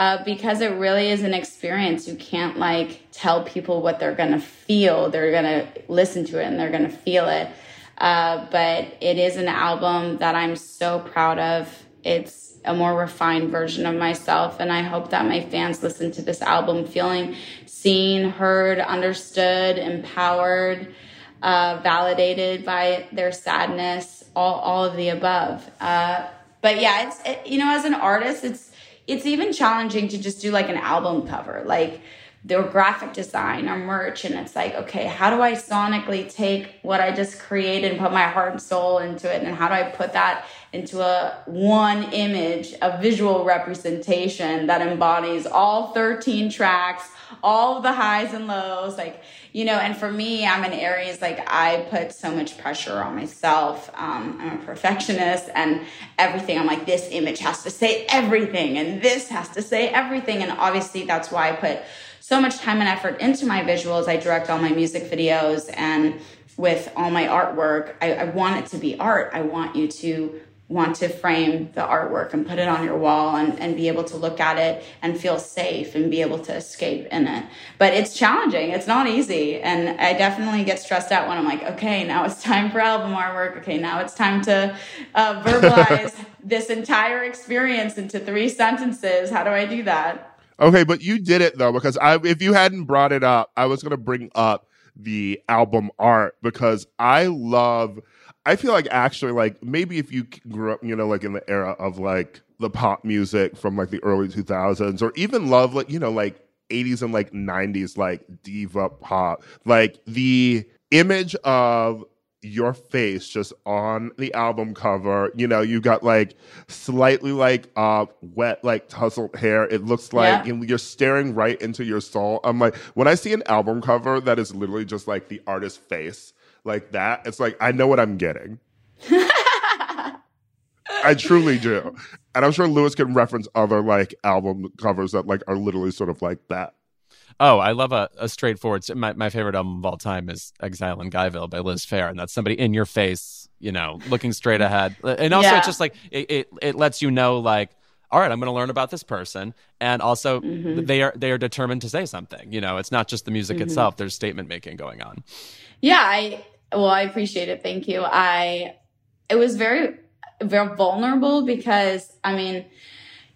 uh, because it really is an experience. You can't like tell people what they're gonna feel. They're gonna listen to it and they're gonna feel it. Uh, but it is an album that I'm so proud of. It's a more refined version of myself, and I hope that my fans listen to this album feeling seen, heard, understood, empowered, uh, validated by their sadness, all all of the above. Uh, but yeah, it's it, you know, as an artist, it's it's even challenging to just do like an album cover, like their graphic design or merch. And it's like, okay, how do I sonically take what I just created and put my heart and soul into it? And how do I put that into a one image, a visual representation that embodies all 13 tracks, all the highs and lows, like you know, and for me, I'm in Aries, like I put so much pressure on myself. Um, I'm a perfectionist and everything. I'm like, this image has to say everything and this has to say everything. And obviously, that's why I put so much time and effort into my visuals. I direct all my music videos and with all my artwork, I, I want it to be art. I want you to want to frame the artwork and put it on your wall and, and be able to look at it and feel safe and be able to escape in it. But it's challenging. It's not easy. And I definitely get stressed out when I'm like, okay, now it's time for album artwork. Okay, now it's time to uh, verbalize this entire experience into three sentences. How do I do that? Okay, but you did it though, because I if you hadn't brought it up, I was gonna bring up the album art because I love I feel like actually, like maybe if you grew up, you know, like in the era of like the pop music from like the early 2000s, or even love like you know like 80s and like 90s like diva pop, like the image of your face just on the album cover. You know, you got like slightly like uh wet, like tousled hair. It looks like yeah. you're staring right into your soul. I'm like, when I see an album cover that is literally just like the artist's face, like that, it's like I know what I'm getting. I truly do. And I'm sure Louis can reference other like album covers that like are literally sort of like that. Oh, I love a, a straightforward. My, my favorite album of all time is Exile in Guyville by Liz Phair, and that's somebody in your face, you know, looking straight ahead. And also, yeah. it's just like it, it, it lets you know, like, all right, I'm going to learn about this person, and also mm-hmm. they are they are determined to say something. You know, it's not just the music mm-hmm. itself. There's statement making going on. Yeah, I well, I appreciate it. Thank you. I it was very very vulnerable because I mean,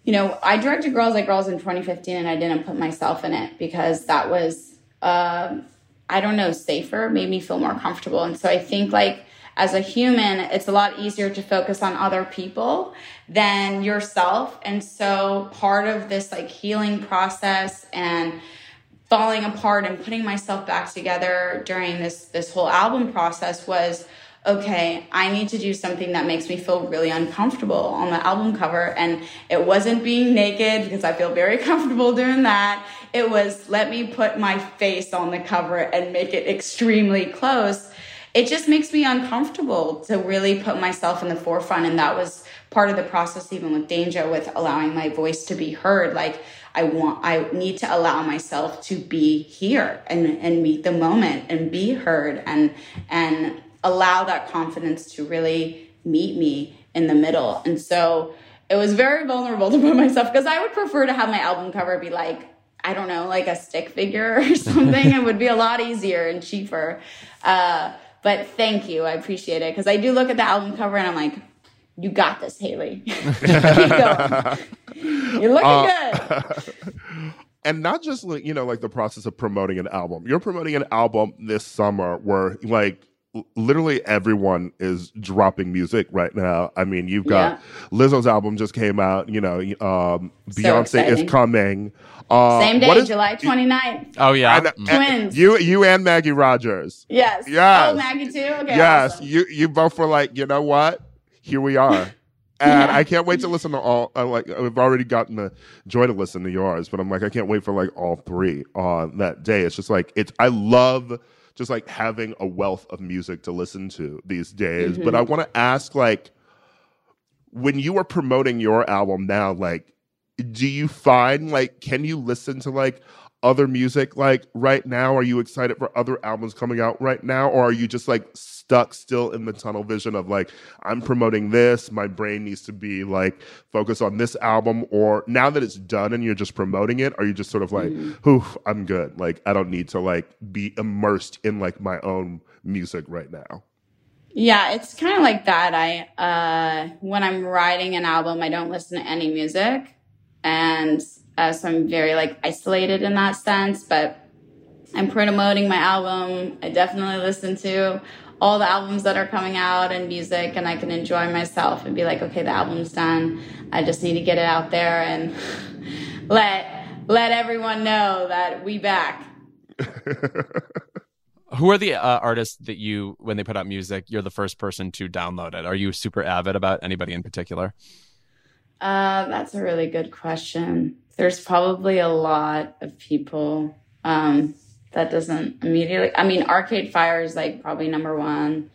you know, I directed Girls Like Girls in 2015 and I didn't put myself in it because that was uh, I don't know, safer, made me feel more comfortable. And so I think like as a human, it's a lot easier to focus on other people than yourself. And so part of this like healing process and falling apart and putting myself back together during this this whole album process was okay, I need to do something that makes me feel really uncomfortable on the album cover. And it wasn't being naked because I feel very comfortable doing that. It was let me put my face on the cover and make it extremely close. It just makes me uncomfortable to really put myself in the forefront. And that was part of the process, even with Danja, with allowing my voice to be heard. Like, I want, I need to allow myself to be here and, and meet the moment and be heard and, and allow that confidence to really meet me in the middle. And so it was very vulnerable to put myself because I would prefer to have my album cover be like, I don't know, like a stick figure or something. it would be a lot easier and cheaper. Uh, but thank you. I appreciate it because I do look at the album cover and I'm like, you got this, Hayley. You're looking uh, good. and not just like you know like the process of promoting an album you're promoting an album this summer where like literally everyone is dropping music right now i mean you've got yeah. lizzo's album just came out you know um, so beyonce exciting. is coming uh, same day is, july 29th oh yeah and, mm. twins you you and maggie rogers yes yes oh maggie too okay yes awesome. you you both were like you know what here we are and yeah. I can't wait to listen to all. Uh, like I've already gotten the joy to listen to yours, but I'm like I can't wait for like all three on that day. It's just like it's. I love just like having a wealth of music to listen to these days. Mm-hmm. But I want to ask, like, when you are promoting your album now, like, do you find like can you listen to like other music like right now? Are you excited for other albums coming out right now, or are you just like stuck still in the tunnel vision of like I'm promoting this, my brain needs to be like focused on this album, or now that it's done and you're just promoting it, are you just sort of like, mm. I'm good. Like I don't need to like be immersed in like my own music right now. Yeah, it's kind of like that. I uh when I'm writing an album, I don't listen to any music. And uh, so I'm very like isolated in that sense, but I'm promoting my album. I definitely listen to all the albums that are coming out and music and I can enjoy myself and be like, okay, the album's done. I just need to get it out there and let let everyone know that we back. Who are the uh, artists that you, when they put out music, you're the first person to download it? Are you super avid about anybody in particular? Uh, that's a really good question. There's probably a lot of people. Um, that doesn't immediately. I mean, Arcade Fire is like probably number one.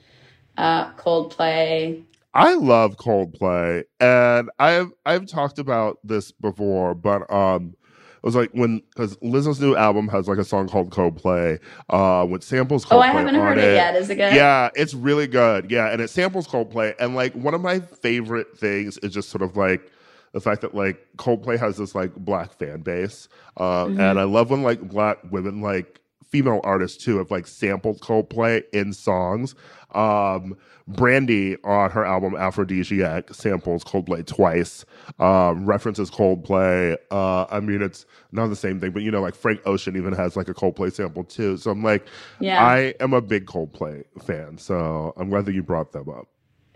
Uh, Coldplay. I love Coldplay, and I've I've talked about this before, but um, it was like when because Lizzo's new album has like a song called Coldplay, uh, with samples. Coldplay oh, I haven't heard it. it. yet. Is it good? Yeah, it's really good. Yeah, and it samples Coldplay, and like one of my favorite things is just sort of like the fact that like Coldplay has this like black fan base, uh, mm-hmm. and I love when like black women like female artists too have like sampled Coldplay in songs. Um, Brandy on her album Afrodisiac samples Coldplay twice, um, references Coldplay. Uh, I mean, it's not the same thing, but you know, like Frank Ocean even has like a Coldplay sample too. So I'm like, yeah. I am a big Coldplay fan. So I'm glad that you brought them up.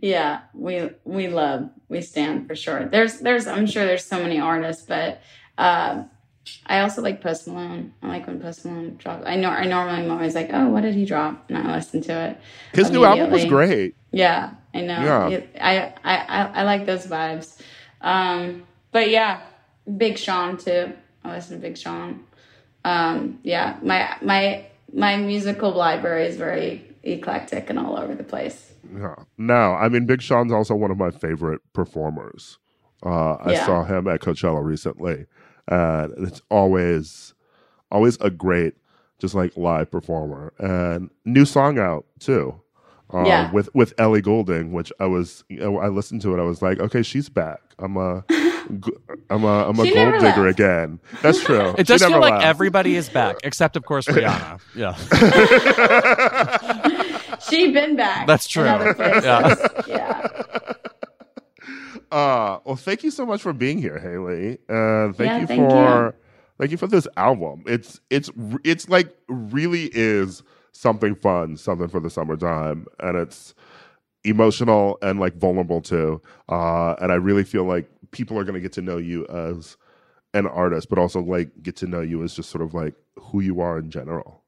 yeah, we we love we stand for sure. There's there's I'm sure there's so many artists, but uh, I also like Post Malone. I like when Post Malone drops. I know I normally am always like, oh, what did he drop? And I listen to it. His new album was great. Yeah, I know. Yeah. I, I I I like those vibes. Um, but yeah, Big Sean too. I listen to Big Sean. Um, yeah, my my my musical library is very eclectic and all over the place. Yeah. No, I mean Big Sean's also one of my favorite performers. Uh, I saw him at Coachella recently, and it's always always a great just like live performer and new song out too um, yeah. with with Ellie Goulding, which I was you know, I listened to it. I was like, okay, she's back. I'm a I'm a I'm a she gold digger left. again. That's true. It does feel like left. everybody is back, except of course Rihanna. Yeah. she been back. That's true. Yeah. yeah. Uh, well, thank you so much for being here, Hayley. Uh, thank yeah, you thank for you. thank you for this album. It's it's it's like really is something fun, something for the summertime, and it's emotional and like vulnerable too. Uh, and I really feel like people are going to get to know you as an artist, but also like get to know you as just sort of like who you are in general.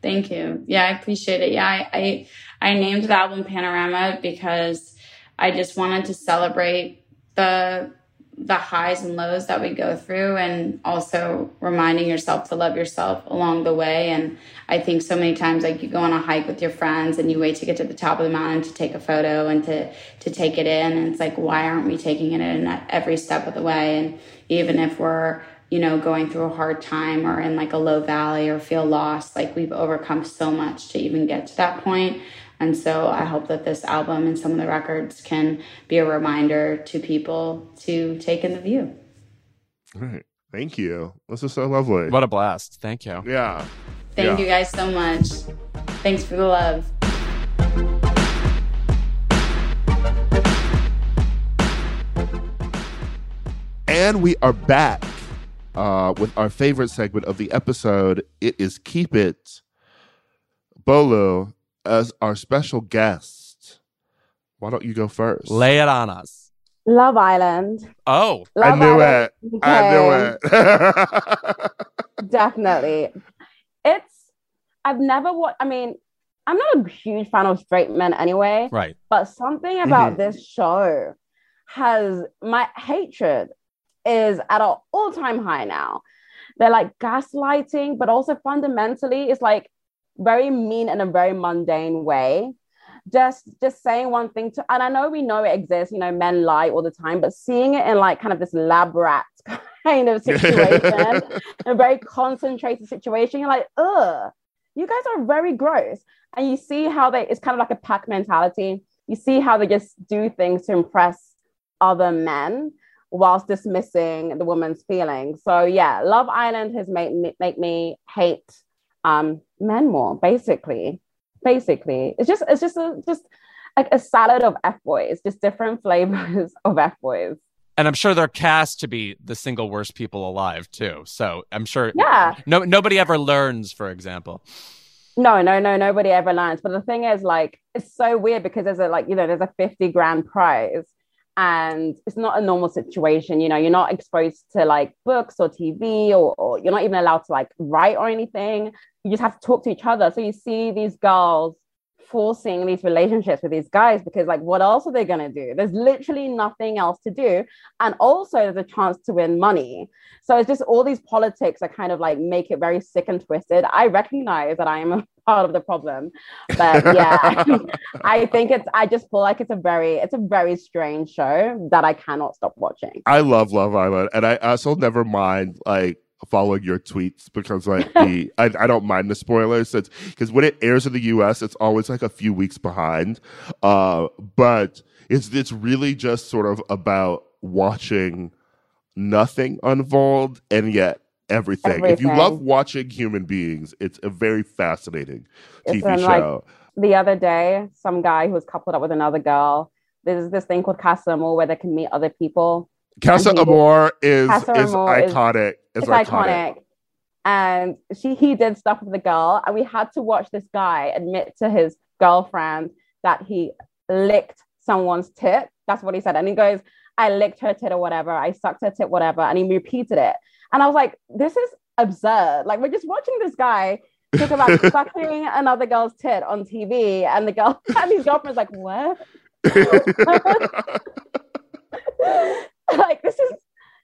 Thank you. Yeah, I appreciate it. Yeah, I I, I named the album Panorama because I just wanted to celebrate the the highs and lows that we go through and also reminding yourself to love yourself along the way and i think so many times like you go on a hike with your friends and you wait to get to the top of the mountain to take a photo and to to take it in and it's like why aren't we taking it in at every step of the way and even if we're you know going through a hard time or in like a low valley or feel lost like we've overcome so much to even get to that point and so I hope that this album and some of the records can be a reminder to people to take in the view. All right. Thank you. This is so lovely. What a blast. Thank you. Yeah. Thank yeah. you guys so much. Thanks for the love. And we are back uh, with our favorite segment of the episode. It is Keep It. Bolu, as our special guest, why don't you go first? Lay it on us. Love Island. Oh, Love I knew Island. it. Okay. I knew it. Definitely. It's, I've never watched, I mean, I'm not a huge fan of straight men anyway. Right. But something about mm-hmm. this show has my hatred is at an all time high now. They're like gaslighting, but also fundamentally, it's like very mean in a very mundane way. Just just saying one thing to and i know we know it exists you know men lie all the time but seeing it in like kind of this lab rat kind of situation a very concentrated situation you're like ugh you guys are very gross. And you see how they it's kind of like a pack mentality. You see how they just do things to impress other men whilst dismissing the woman's feelings so yeah love island has made me make me hate um, men more, basically. Basically, it's just it's just a, just like a salad of f boys, just different flavors of f boys. And I'm sure they're cast to be the single worst people alive too. So I'm sure. Yeah. No, nobody ever learns, for example. No, no, no, nobody ever learns. But the thing is, like, it's so weird because there's a like, you know, there's a 50 grand prize and it's not a normal situation you know you're not exposed to like books or tv or, or, you're not even allowed to like write or anything. You just have to talk to each other. So you see these girls forcing these relationships with these guys because like what else are they going to do? There's literally nothing else to do. And also there's a chance to win money. So it's just all these politics that kind of like make it very sick and twisted. I recognize that i am a part of the problem but yeah i think it's i just feel like it's a very it's a very strange show that i cannot stop watching. I love love island and i also never mind like following your tweets because like the I, I don't mind the spoilers it's because when it airs in the us it's always like a few weeks behind uh but it's it's really just sort of about watching nothing unfold and yet everything. everything. if you love watching human beings it's a very fascinating tv show like, the other day some guy who was coupled up with another girl there's this thing called casa amor where they can meet other people casa amor is casa is amor iconic is, it's iconic. iconic. And she he did stuff with the girl, and we had to watch this guy admit to his girlfriend that he licked someone's tit. That's what he said. And he goes, I licked her tit or whatever, I sucked her tit, whatever. And he repeated it. And I was like, this is absurd. Like, we're just watching this guy talk about sucking another girl's tit on TV, and the girl and his girlfriend's like, what? like, this is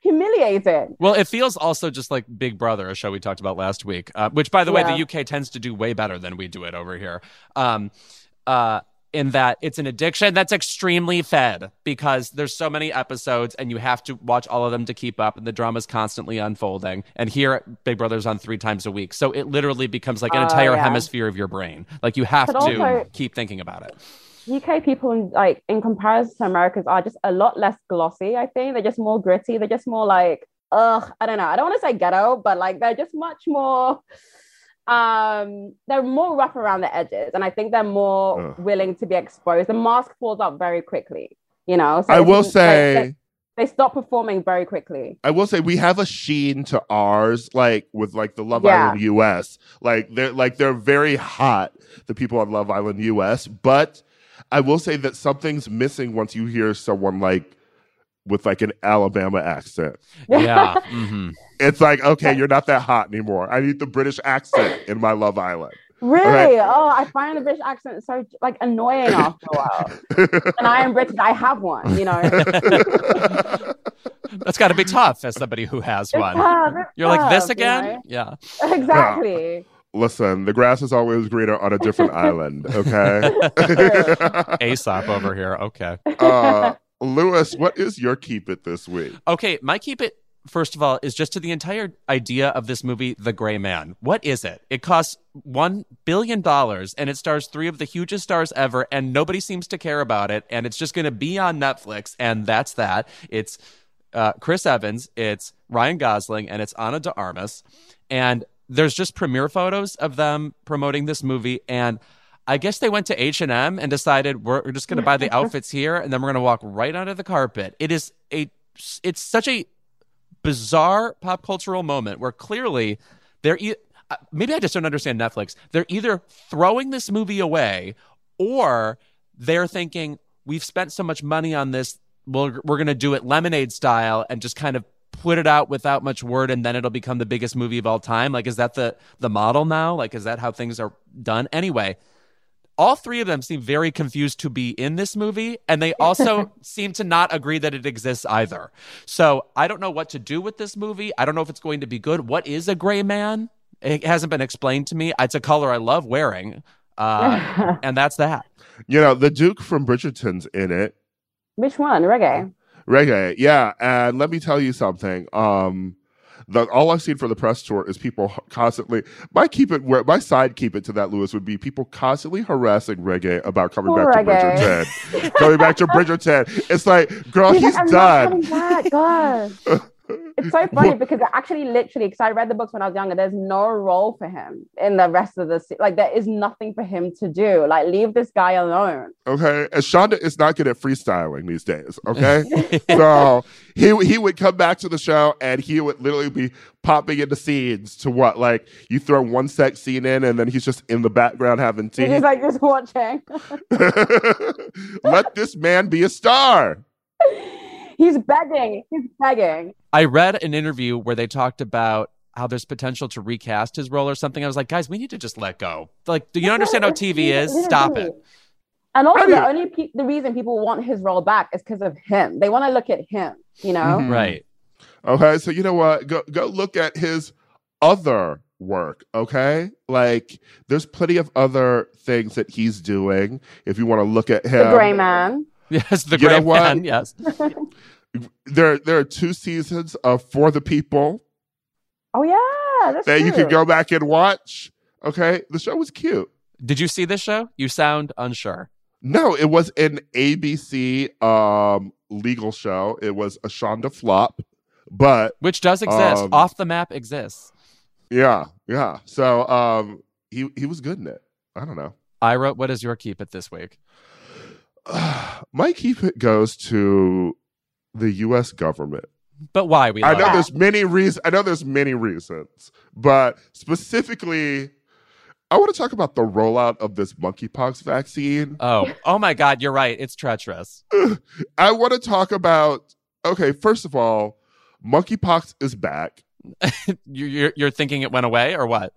humiliating. Well, it feels also just like Big Brother, a show we talked about last week, uh, which, by the yeah. way, the UK tends to do way better than we do it over here. Um, uh, in that it's an addiction that's extremely fed because there's so many episodes and you have to watch all of them to keep up and the drama's constantly unfolding and here big brother's on three times a week so it literally becomes like an uh, entire yeah. hemisphere of your brain like you have but to also, keep thinking about it UK people in like in comparison to Americans are just a lot less glossy. I think they're just more gritty. They're just more like, ugh, I don't know. I don't want to say ghetto, but like they're just much more um they're more rough around the edges and i think they're more uh. willing to be exposed the mask falls off very quickly you know so i will say they, they, stop performing very quickly i will say we have a sheen to ours like with like the love yeah. island us like they're like they're very hot the people on love island us but I will say that something's missing once you hear someone like with like an Alabama accent. Yeah. Mm-hmm. It's like, okay, you're not that hot anymore. I need the British accent in my Love Island. Really? Right? Oh, I find the British accent so like annoying after a while. and I am British. I have one. You know. That's got to be tough as somebody who has it's one. Tough, You're tough, like this again? You know? Yeah. Exactly. Listen, the grass is always greener on a different island, okay? Aesop over here. Okay. Uh, Louis, what is your keep it this week? Okay, my keep it first of all is just to the entire idea of this movie the gray man what is it it costs one billion dollars and it stars three of the hugest stars ever and nobody seems to care about it and it's just going to be on netflix and that's that it's uh, chris evans it's ryan gosling and it's ana de armas and there's just premiere photos of them promoting this movie and I guess they went to H&M and decided we're just going to buy the outfits here and then we're going to walk right onto the carpet. It is a it's such a bizarre pop cultural moment where clearly they're e- uh, maybe I just don't understand Netflix. They're either throwing this movie away or they're thinking we've spent so much money on this we're, we're going to do it lemonade style and just kind of put it out without much word and then it'll become the biggest movie of all time? Like is that the the model now? Like is that how things are done? Anyway all three of them seem very confused to be in this movie and they also seem to not agree that it exists either. So i don't know what to do with this movie. I don't know if it's going to be good. What is a gray man? It hasn't been explained to me. It's a color i love wearing uh, and that's that. You know the duke from bridgerton's in it. Which one? Regé Regé, yeah. And let me tell you something. Um, the, all I've seen for the press tour is people constantly. My keep it where my side keep it to that Louis would be people constantly harassing Regé about coming Poor back Regé. to Bridgerton, coming back to Bridgerton. It's like, girl, he's, he's done. God. it's so funny because actually literally because i read the books when i was younger there's no role for him in the rest of the like there is nothing for him to do. Like leave this guy alone. Okay and shonda is not good at freestyling these days okay? So he he would come back to the show and he would literally be popping into scenes to what like you throw one sex scene in and then he's just in the background having tea. he's like just watching. Let this man be a star he's begging. He's begging. I read an interview where they talked about how there's potential to recast his role or something. I was like, guys, we need to just let go. Like, do you understand how TV is? Stop it. And also, the only pe- the reason people want his role back is because of him. They want to look at him, you know. Mm-hmm. Right. Okay, so you know what? Go go look at his other work. Okay, like there's plenty of other things that he's doing. If you want to look at him, the Gray Man. Yes, the Gray Man. Yes. there there are two seasons of For the People. Oh yeah, that's that true. you could go back and watch. Okay, the show was cute. Did you see this show? You sound unsure. No, it was an ABC um, legal show. It was a Shonda flop, but which does exist. Um, Off the map exists. Yeah, yeah. So um, he he was good in it. I don't know. Ira, what is your keep it this week? My keep it goes to the U.S. government. But why? We I know that. there's many reasons. I know there's many reasons, but specifically, I want to talk about the rollout of this monkeypox vaccine. Oh, oh my God, you're right. It's treacherous. I want to talk about. Okay, first of all, monkeypox is back. you're you're thinking it went away or what?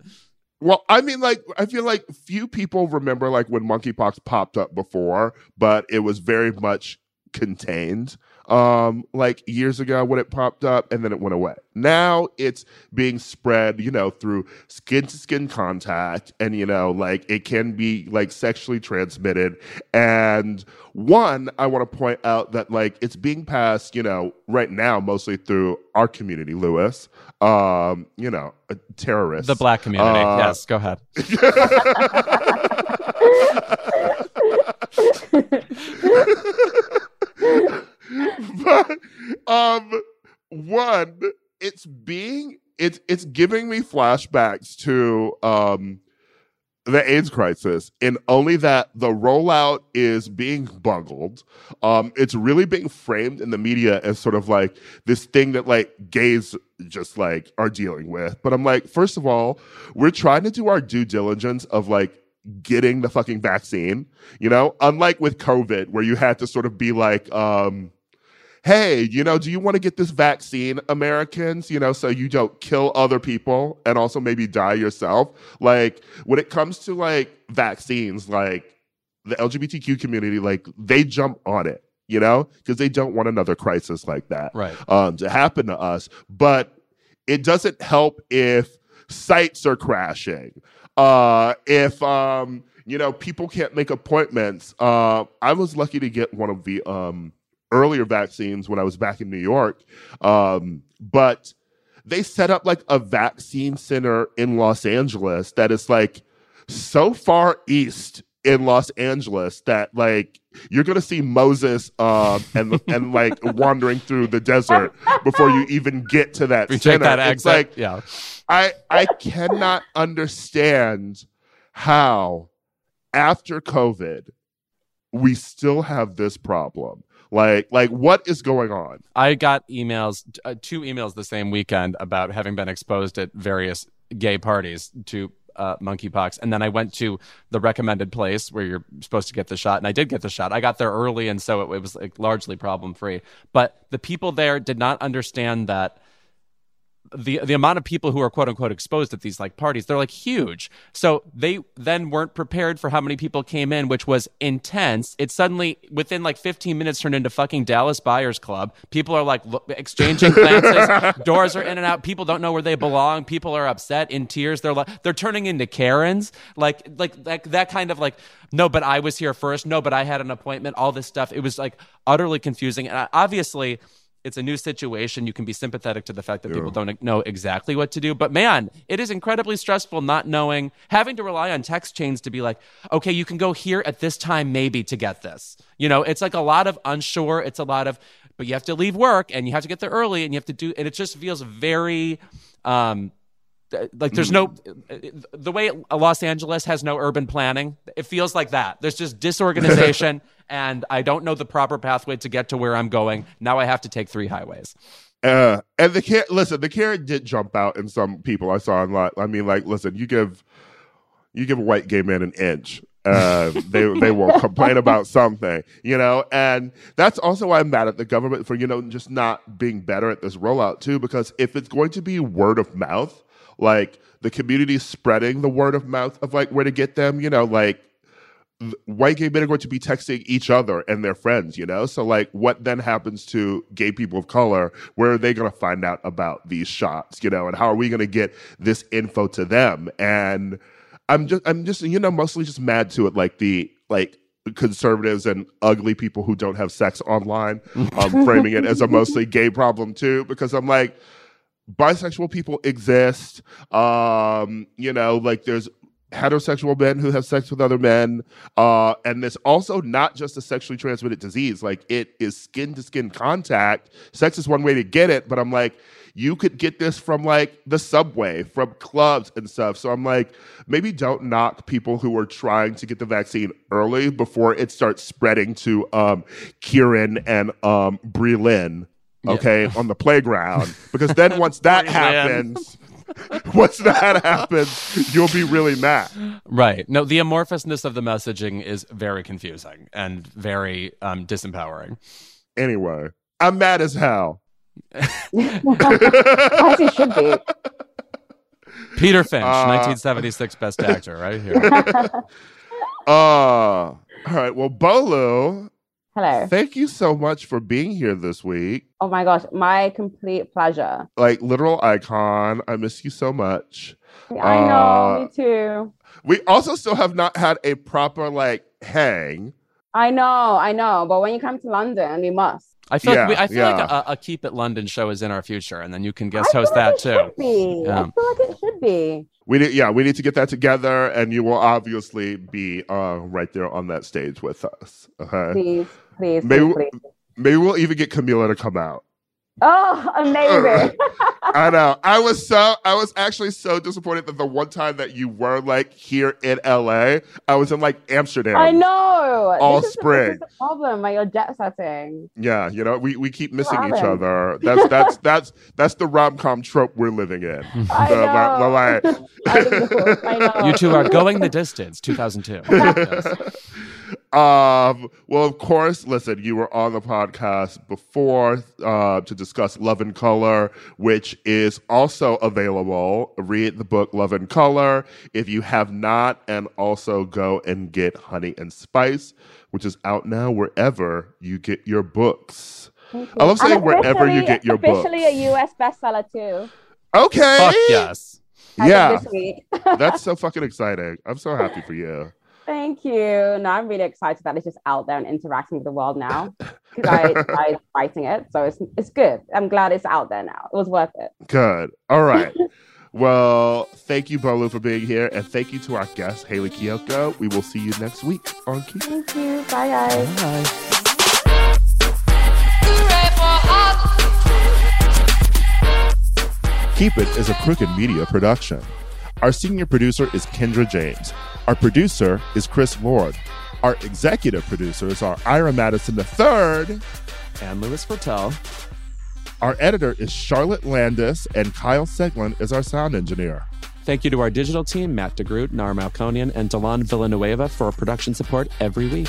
Well, I mean, like, I feel like few people remember like when monkeypox popped up before, but it was very much contained um like years ago when it popped up and then it went away. Now it's being spread you know through skin to skin contact and you know like it can be like sexually transmitted. And one i want to point out that like it's being passed you know right now mostly through our community Louis um you know terrorists. The black community. Uh, yes go ahead but um one it's being it's it's giving me flashbacks to um the AIDS crisis, and only that the rollout is being bungled. Um, it's really being framed in the media as sort of like this thing that like gays just like are dealing with. But I'm like, first of all, we're trying to do our due diligence of like getting the fucking vaccine, you know, unlike with COVID, where you had to sort of be like, um, hey, you know, do you want to get this vaccine, Americans? You know, so you don't kill other people and also maybe die yourself. Like when it comes to like vaccines, like the LGBTQ community, like they jump on it, you know, because they don't want another crisis like that right. um, to happen to us. But it doesn't help if sites are crashing. Uh, if um, you know, people can't make appointments. Uh, I was lucky to get one of the um earlier vaccines when I was back in New York. Um, but they set up like a vaccine center in Los Angeles that is like so far east in Los Angeles that like you're gonna see Moses um, and and like wandering through the desert before you even get to that we center. That it's exit. like yeah. I I cannot understand how after COVID we still have this problem. Like, like what is going on? I got emails, uh, two emails the same weekend about having been exposed at various gay parties to uh, monkeypox, and then I went to the recommended place where you're supposed to get the shot, and I did get the shot. I got there early, and so it, it was like largely problem free. But the people there did not understand that the the amount of people who are quote unquote exposed at these like parties they're like huge. So they then weren't prepared for how many people came in which was intense. It suddenly within like 15 minutes turned into fucking dallas buyers club. People are like look, exchanging glances. Doors are in and out. People don't know where they belong. People are upset in tears. They're like they're turning into karens. Like like like that kind of like no but i was here first. No but i had an appointment. All this stuff. It was like utterly confusing. And I, obviously it's a new situation. You can be sympathetic to the fact that yeah. people don't know exactly what to do. But man, it is incredibly stressful not knowing, having to rely on text chains to be like, okay, you can go here at this time, maybe to get this. You know, it's like a lot of unsure. It's a lot of, but you have to leave work and you have to get there early and you have to do, and it just feels very, um, like there's no the way Los Angeles has no urban planning. It feels like that. There's just disorganization, and I don't know the proper pathway to get to where I'm going. Now I have to take three highways. Uh, and the car- listen, the carrot did jump out in some people I saw online. I mean, like, listen, you give you give a white gay man an inch, uh, they they will complain about something, you know, and that's also why I'm mad at the government for you know just not being better at this rollout too. Because if it's going to be word of mouth, like the community spreading the word of mouth of like where to get them, you know, like white gay men are going to be texting each other and their friends, you know? So, like, what then happens to gay people of color? Where are they going to find out about these shots, you know? And how are we going to get this info to them? And I'm just, I'm just, you know, mostly just mad to it, like the, like, conservatives and ugly people who don't have sex online, um, framing it as a mostly gay problem too, because I'm like, bisexual people exist. Um, you know, like there's heterosexual men who have sex with other men. Uh, and it's also not just a sexually transmitted disease. Like it is skin to skin contact. Sex is one way to get it, but I'm like, you could get this from like the subway, from clubs and stuff. So I'm like, maybe don't knock people who are trying to get the vaccine early before it starts spreading to um, Kieran and um, Breland, okay, yeah. on the playground. Because then once that happens, once that happens, you'll be really mad. Right. No, the amorphousness of the messaging is very confusing and very um, disempowering. Anyway, I'm mad as hell. as he should be. Peter Finch, uh, 1976 Best Actor, right here. uh, all right. Well, Bolu, Hello. Thank you so much for being here this week. Oh my gosh, my complete pleasure. Like literal icon. I miss you so much. I know, uh, me too. We also still have not had a proper like hang. I know, I know, but when you come to London, we must. I feel yeah, like we, I feel yeah. like a, a, Keep It London show is in our future, and then you can guest host like that too. Yeah. I feel like it should be. We need, yeah, we need to get that together, and you will obviously be uh, right there on that stage with us. Okay, please please, maybe, please, please. Maybe we'll even get Camila to come out. Oh, amazing. I know. I was so I was actually so disappointed that the one time that you were like here in LA, I was in like Amsterdam. I know. All this spring. Is, this is the problem, like your jet setting. Yeah, you know, we, we keep missing each other. That's that's that's that's the rom com trope we're living in. I the, know. The, the, I know. I know. You two are going the distance, 2002. yes. Um, well, of course, listen, you were on the podcast before uh, to discuss Love and Color, which is also available. Read the book Love and Color if you have not, and also go and get Honey and Spice, which is out now wherever you get your books. I love saying wherever you get your officially books. Officially a US bestseller too. Okay. Fuck yes. Yeah. That's so fucking exciting. I'm so happy for you. Thank you. No, I'm really excited that it's just out there and interacting with the world now because I tried writing it. So it's, it's good. I'm glad it's out there now. It was worth it. Good. All right. well, thank you, Bolu, for being here. And thank you to our guest, Hayley Kiyoko. We will see you next week on Keep Thank you. Bye, guys. Bye. Keep It is a Crooked Media production. Our senior producer is Kendra James. Our producer is Chris Lord. Our executive producers are Ira Madison III and Louis Virtel. Our editor is Charlotte Landis, and Kyle Seglin is our sound engineer. Thank you to our digital team, Matt DeGroot, Nar Malconian, and Delon Villanueva for production support every week.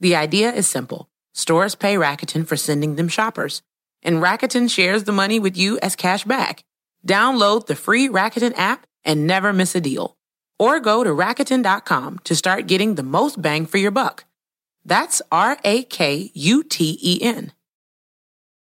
The idea is simple. Stores pay Rakuten for sending them shoppers, and Rakuten shares the money with you as cash back. Download the free Rakuten app and never miss a deal. Or go to Rakuten.com to start getting the most bang for your buck. That's R A K U T E N.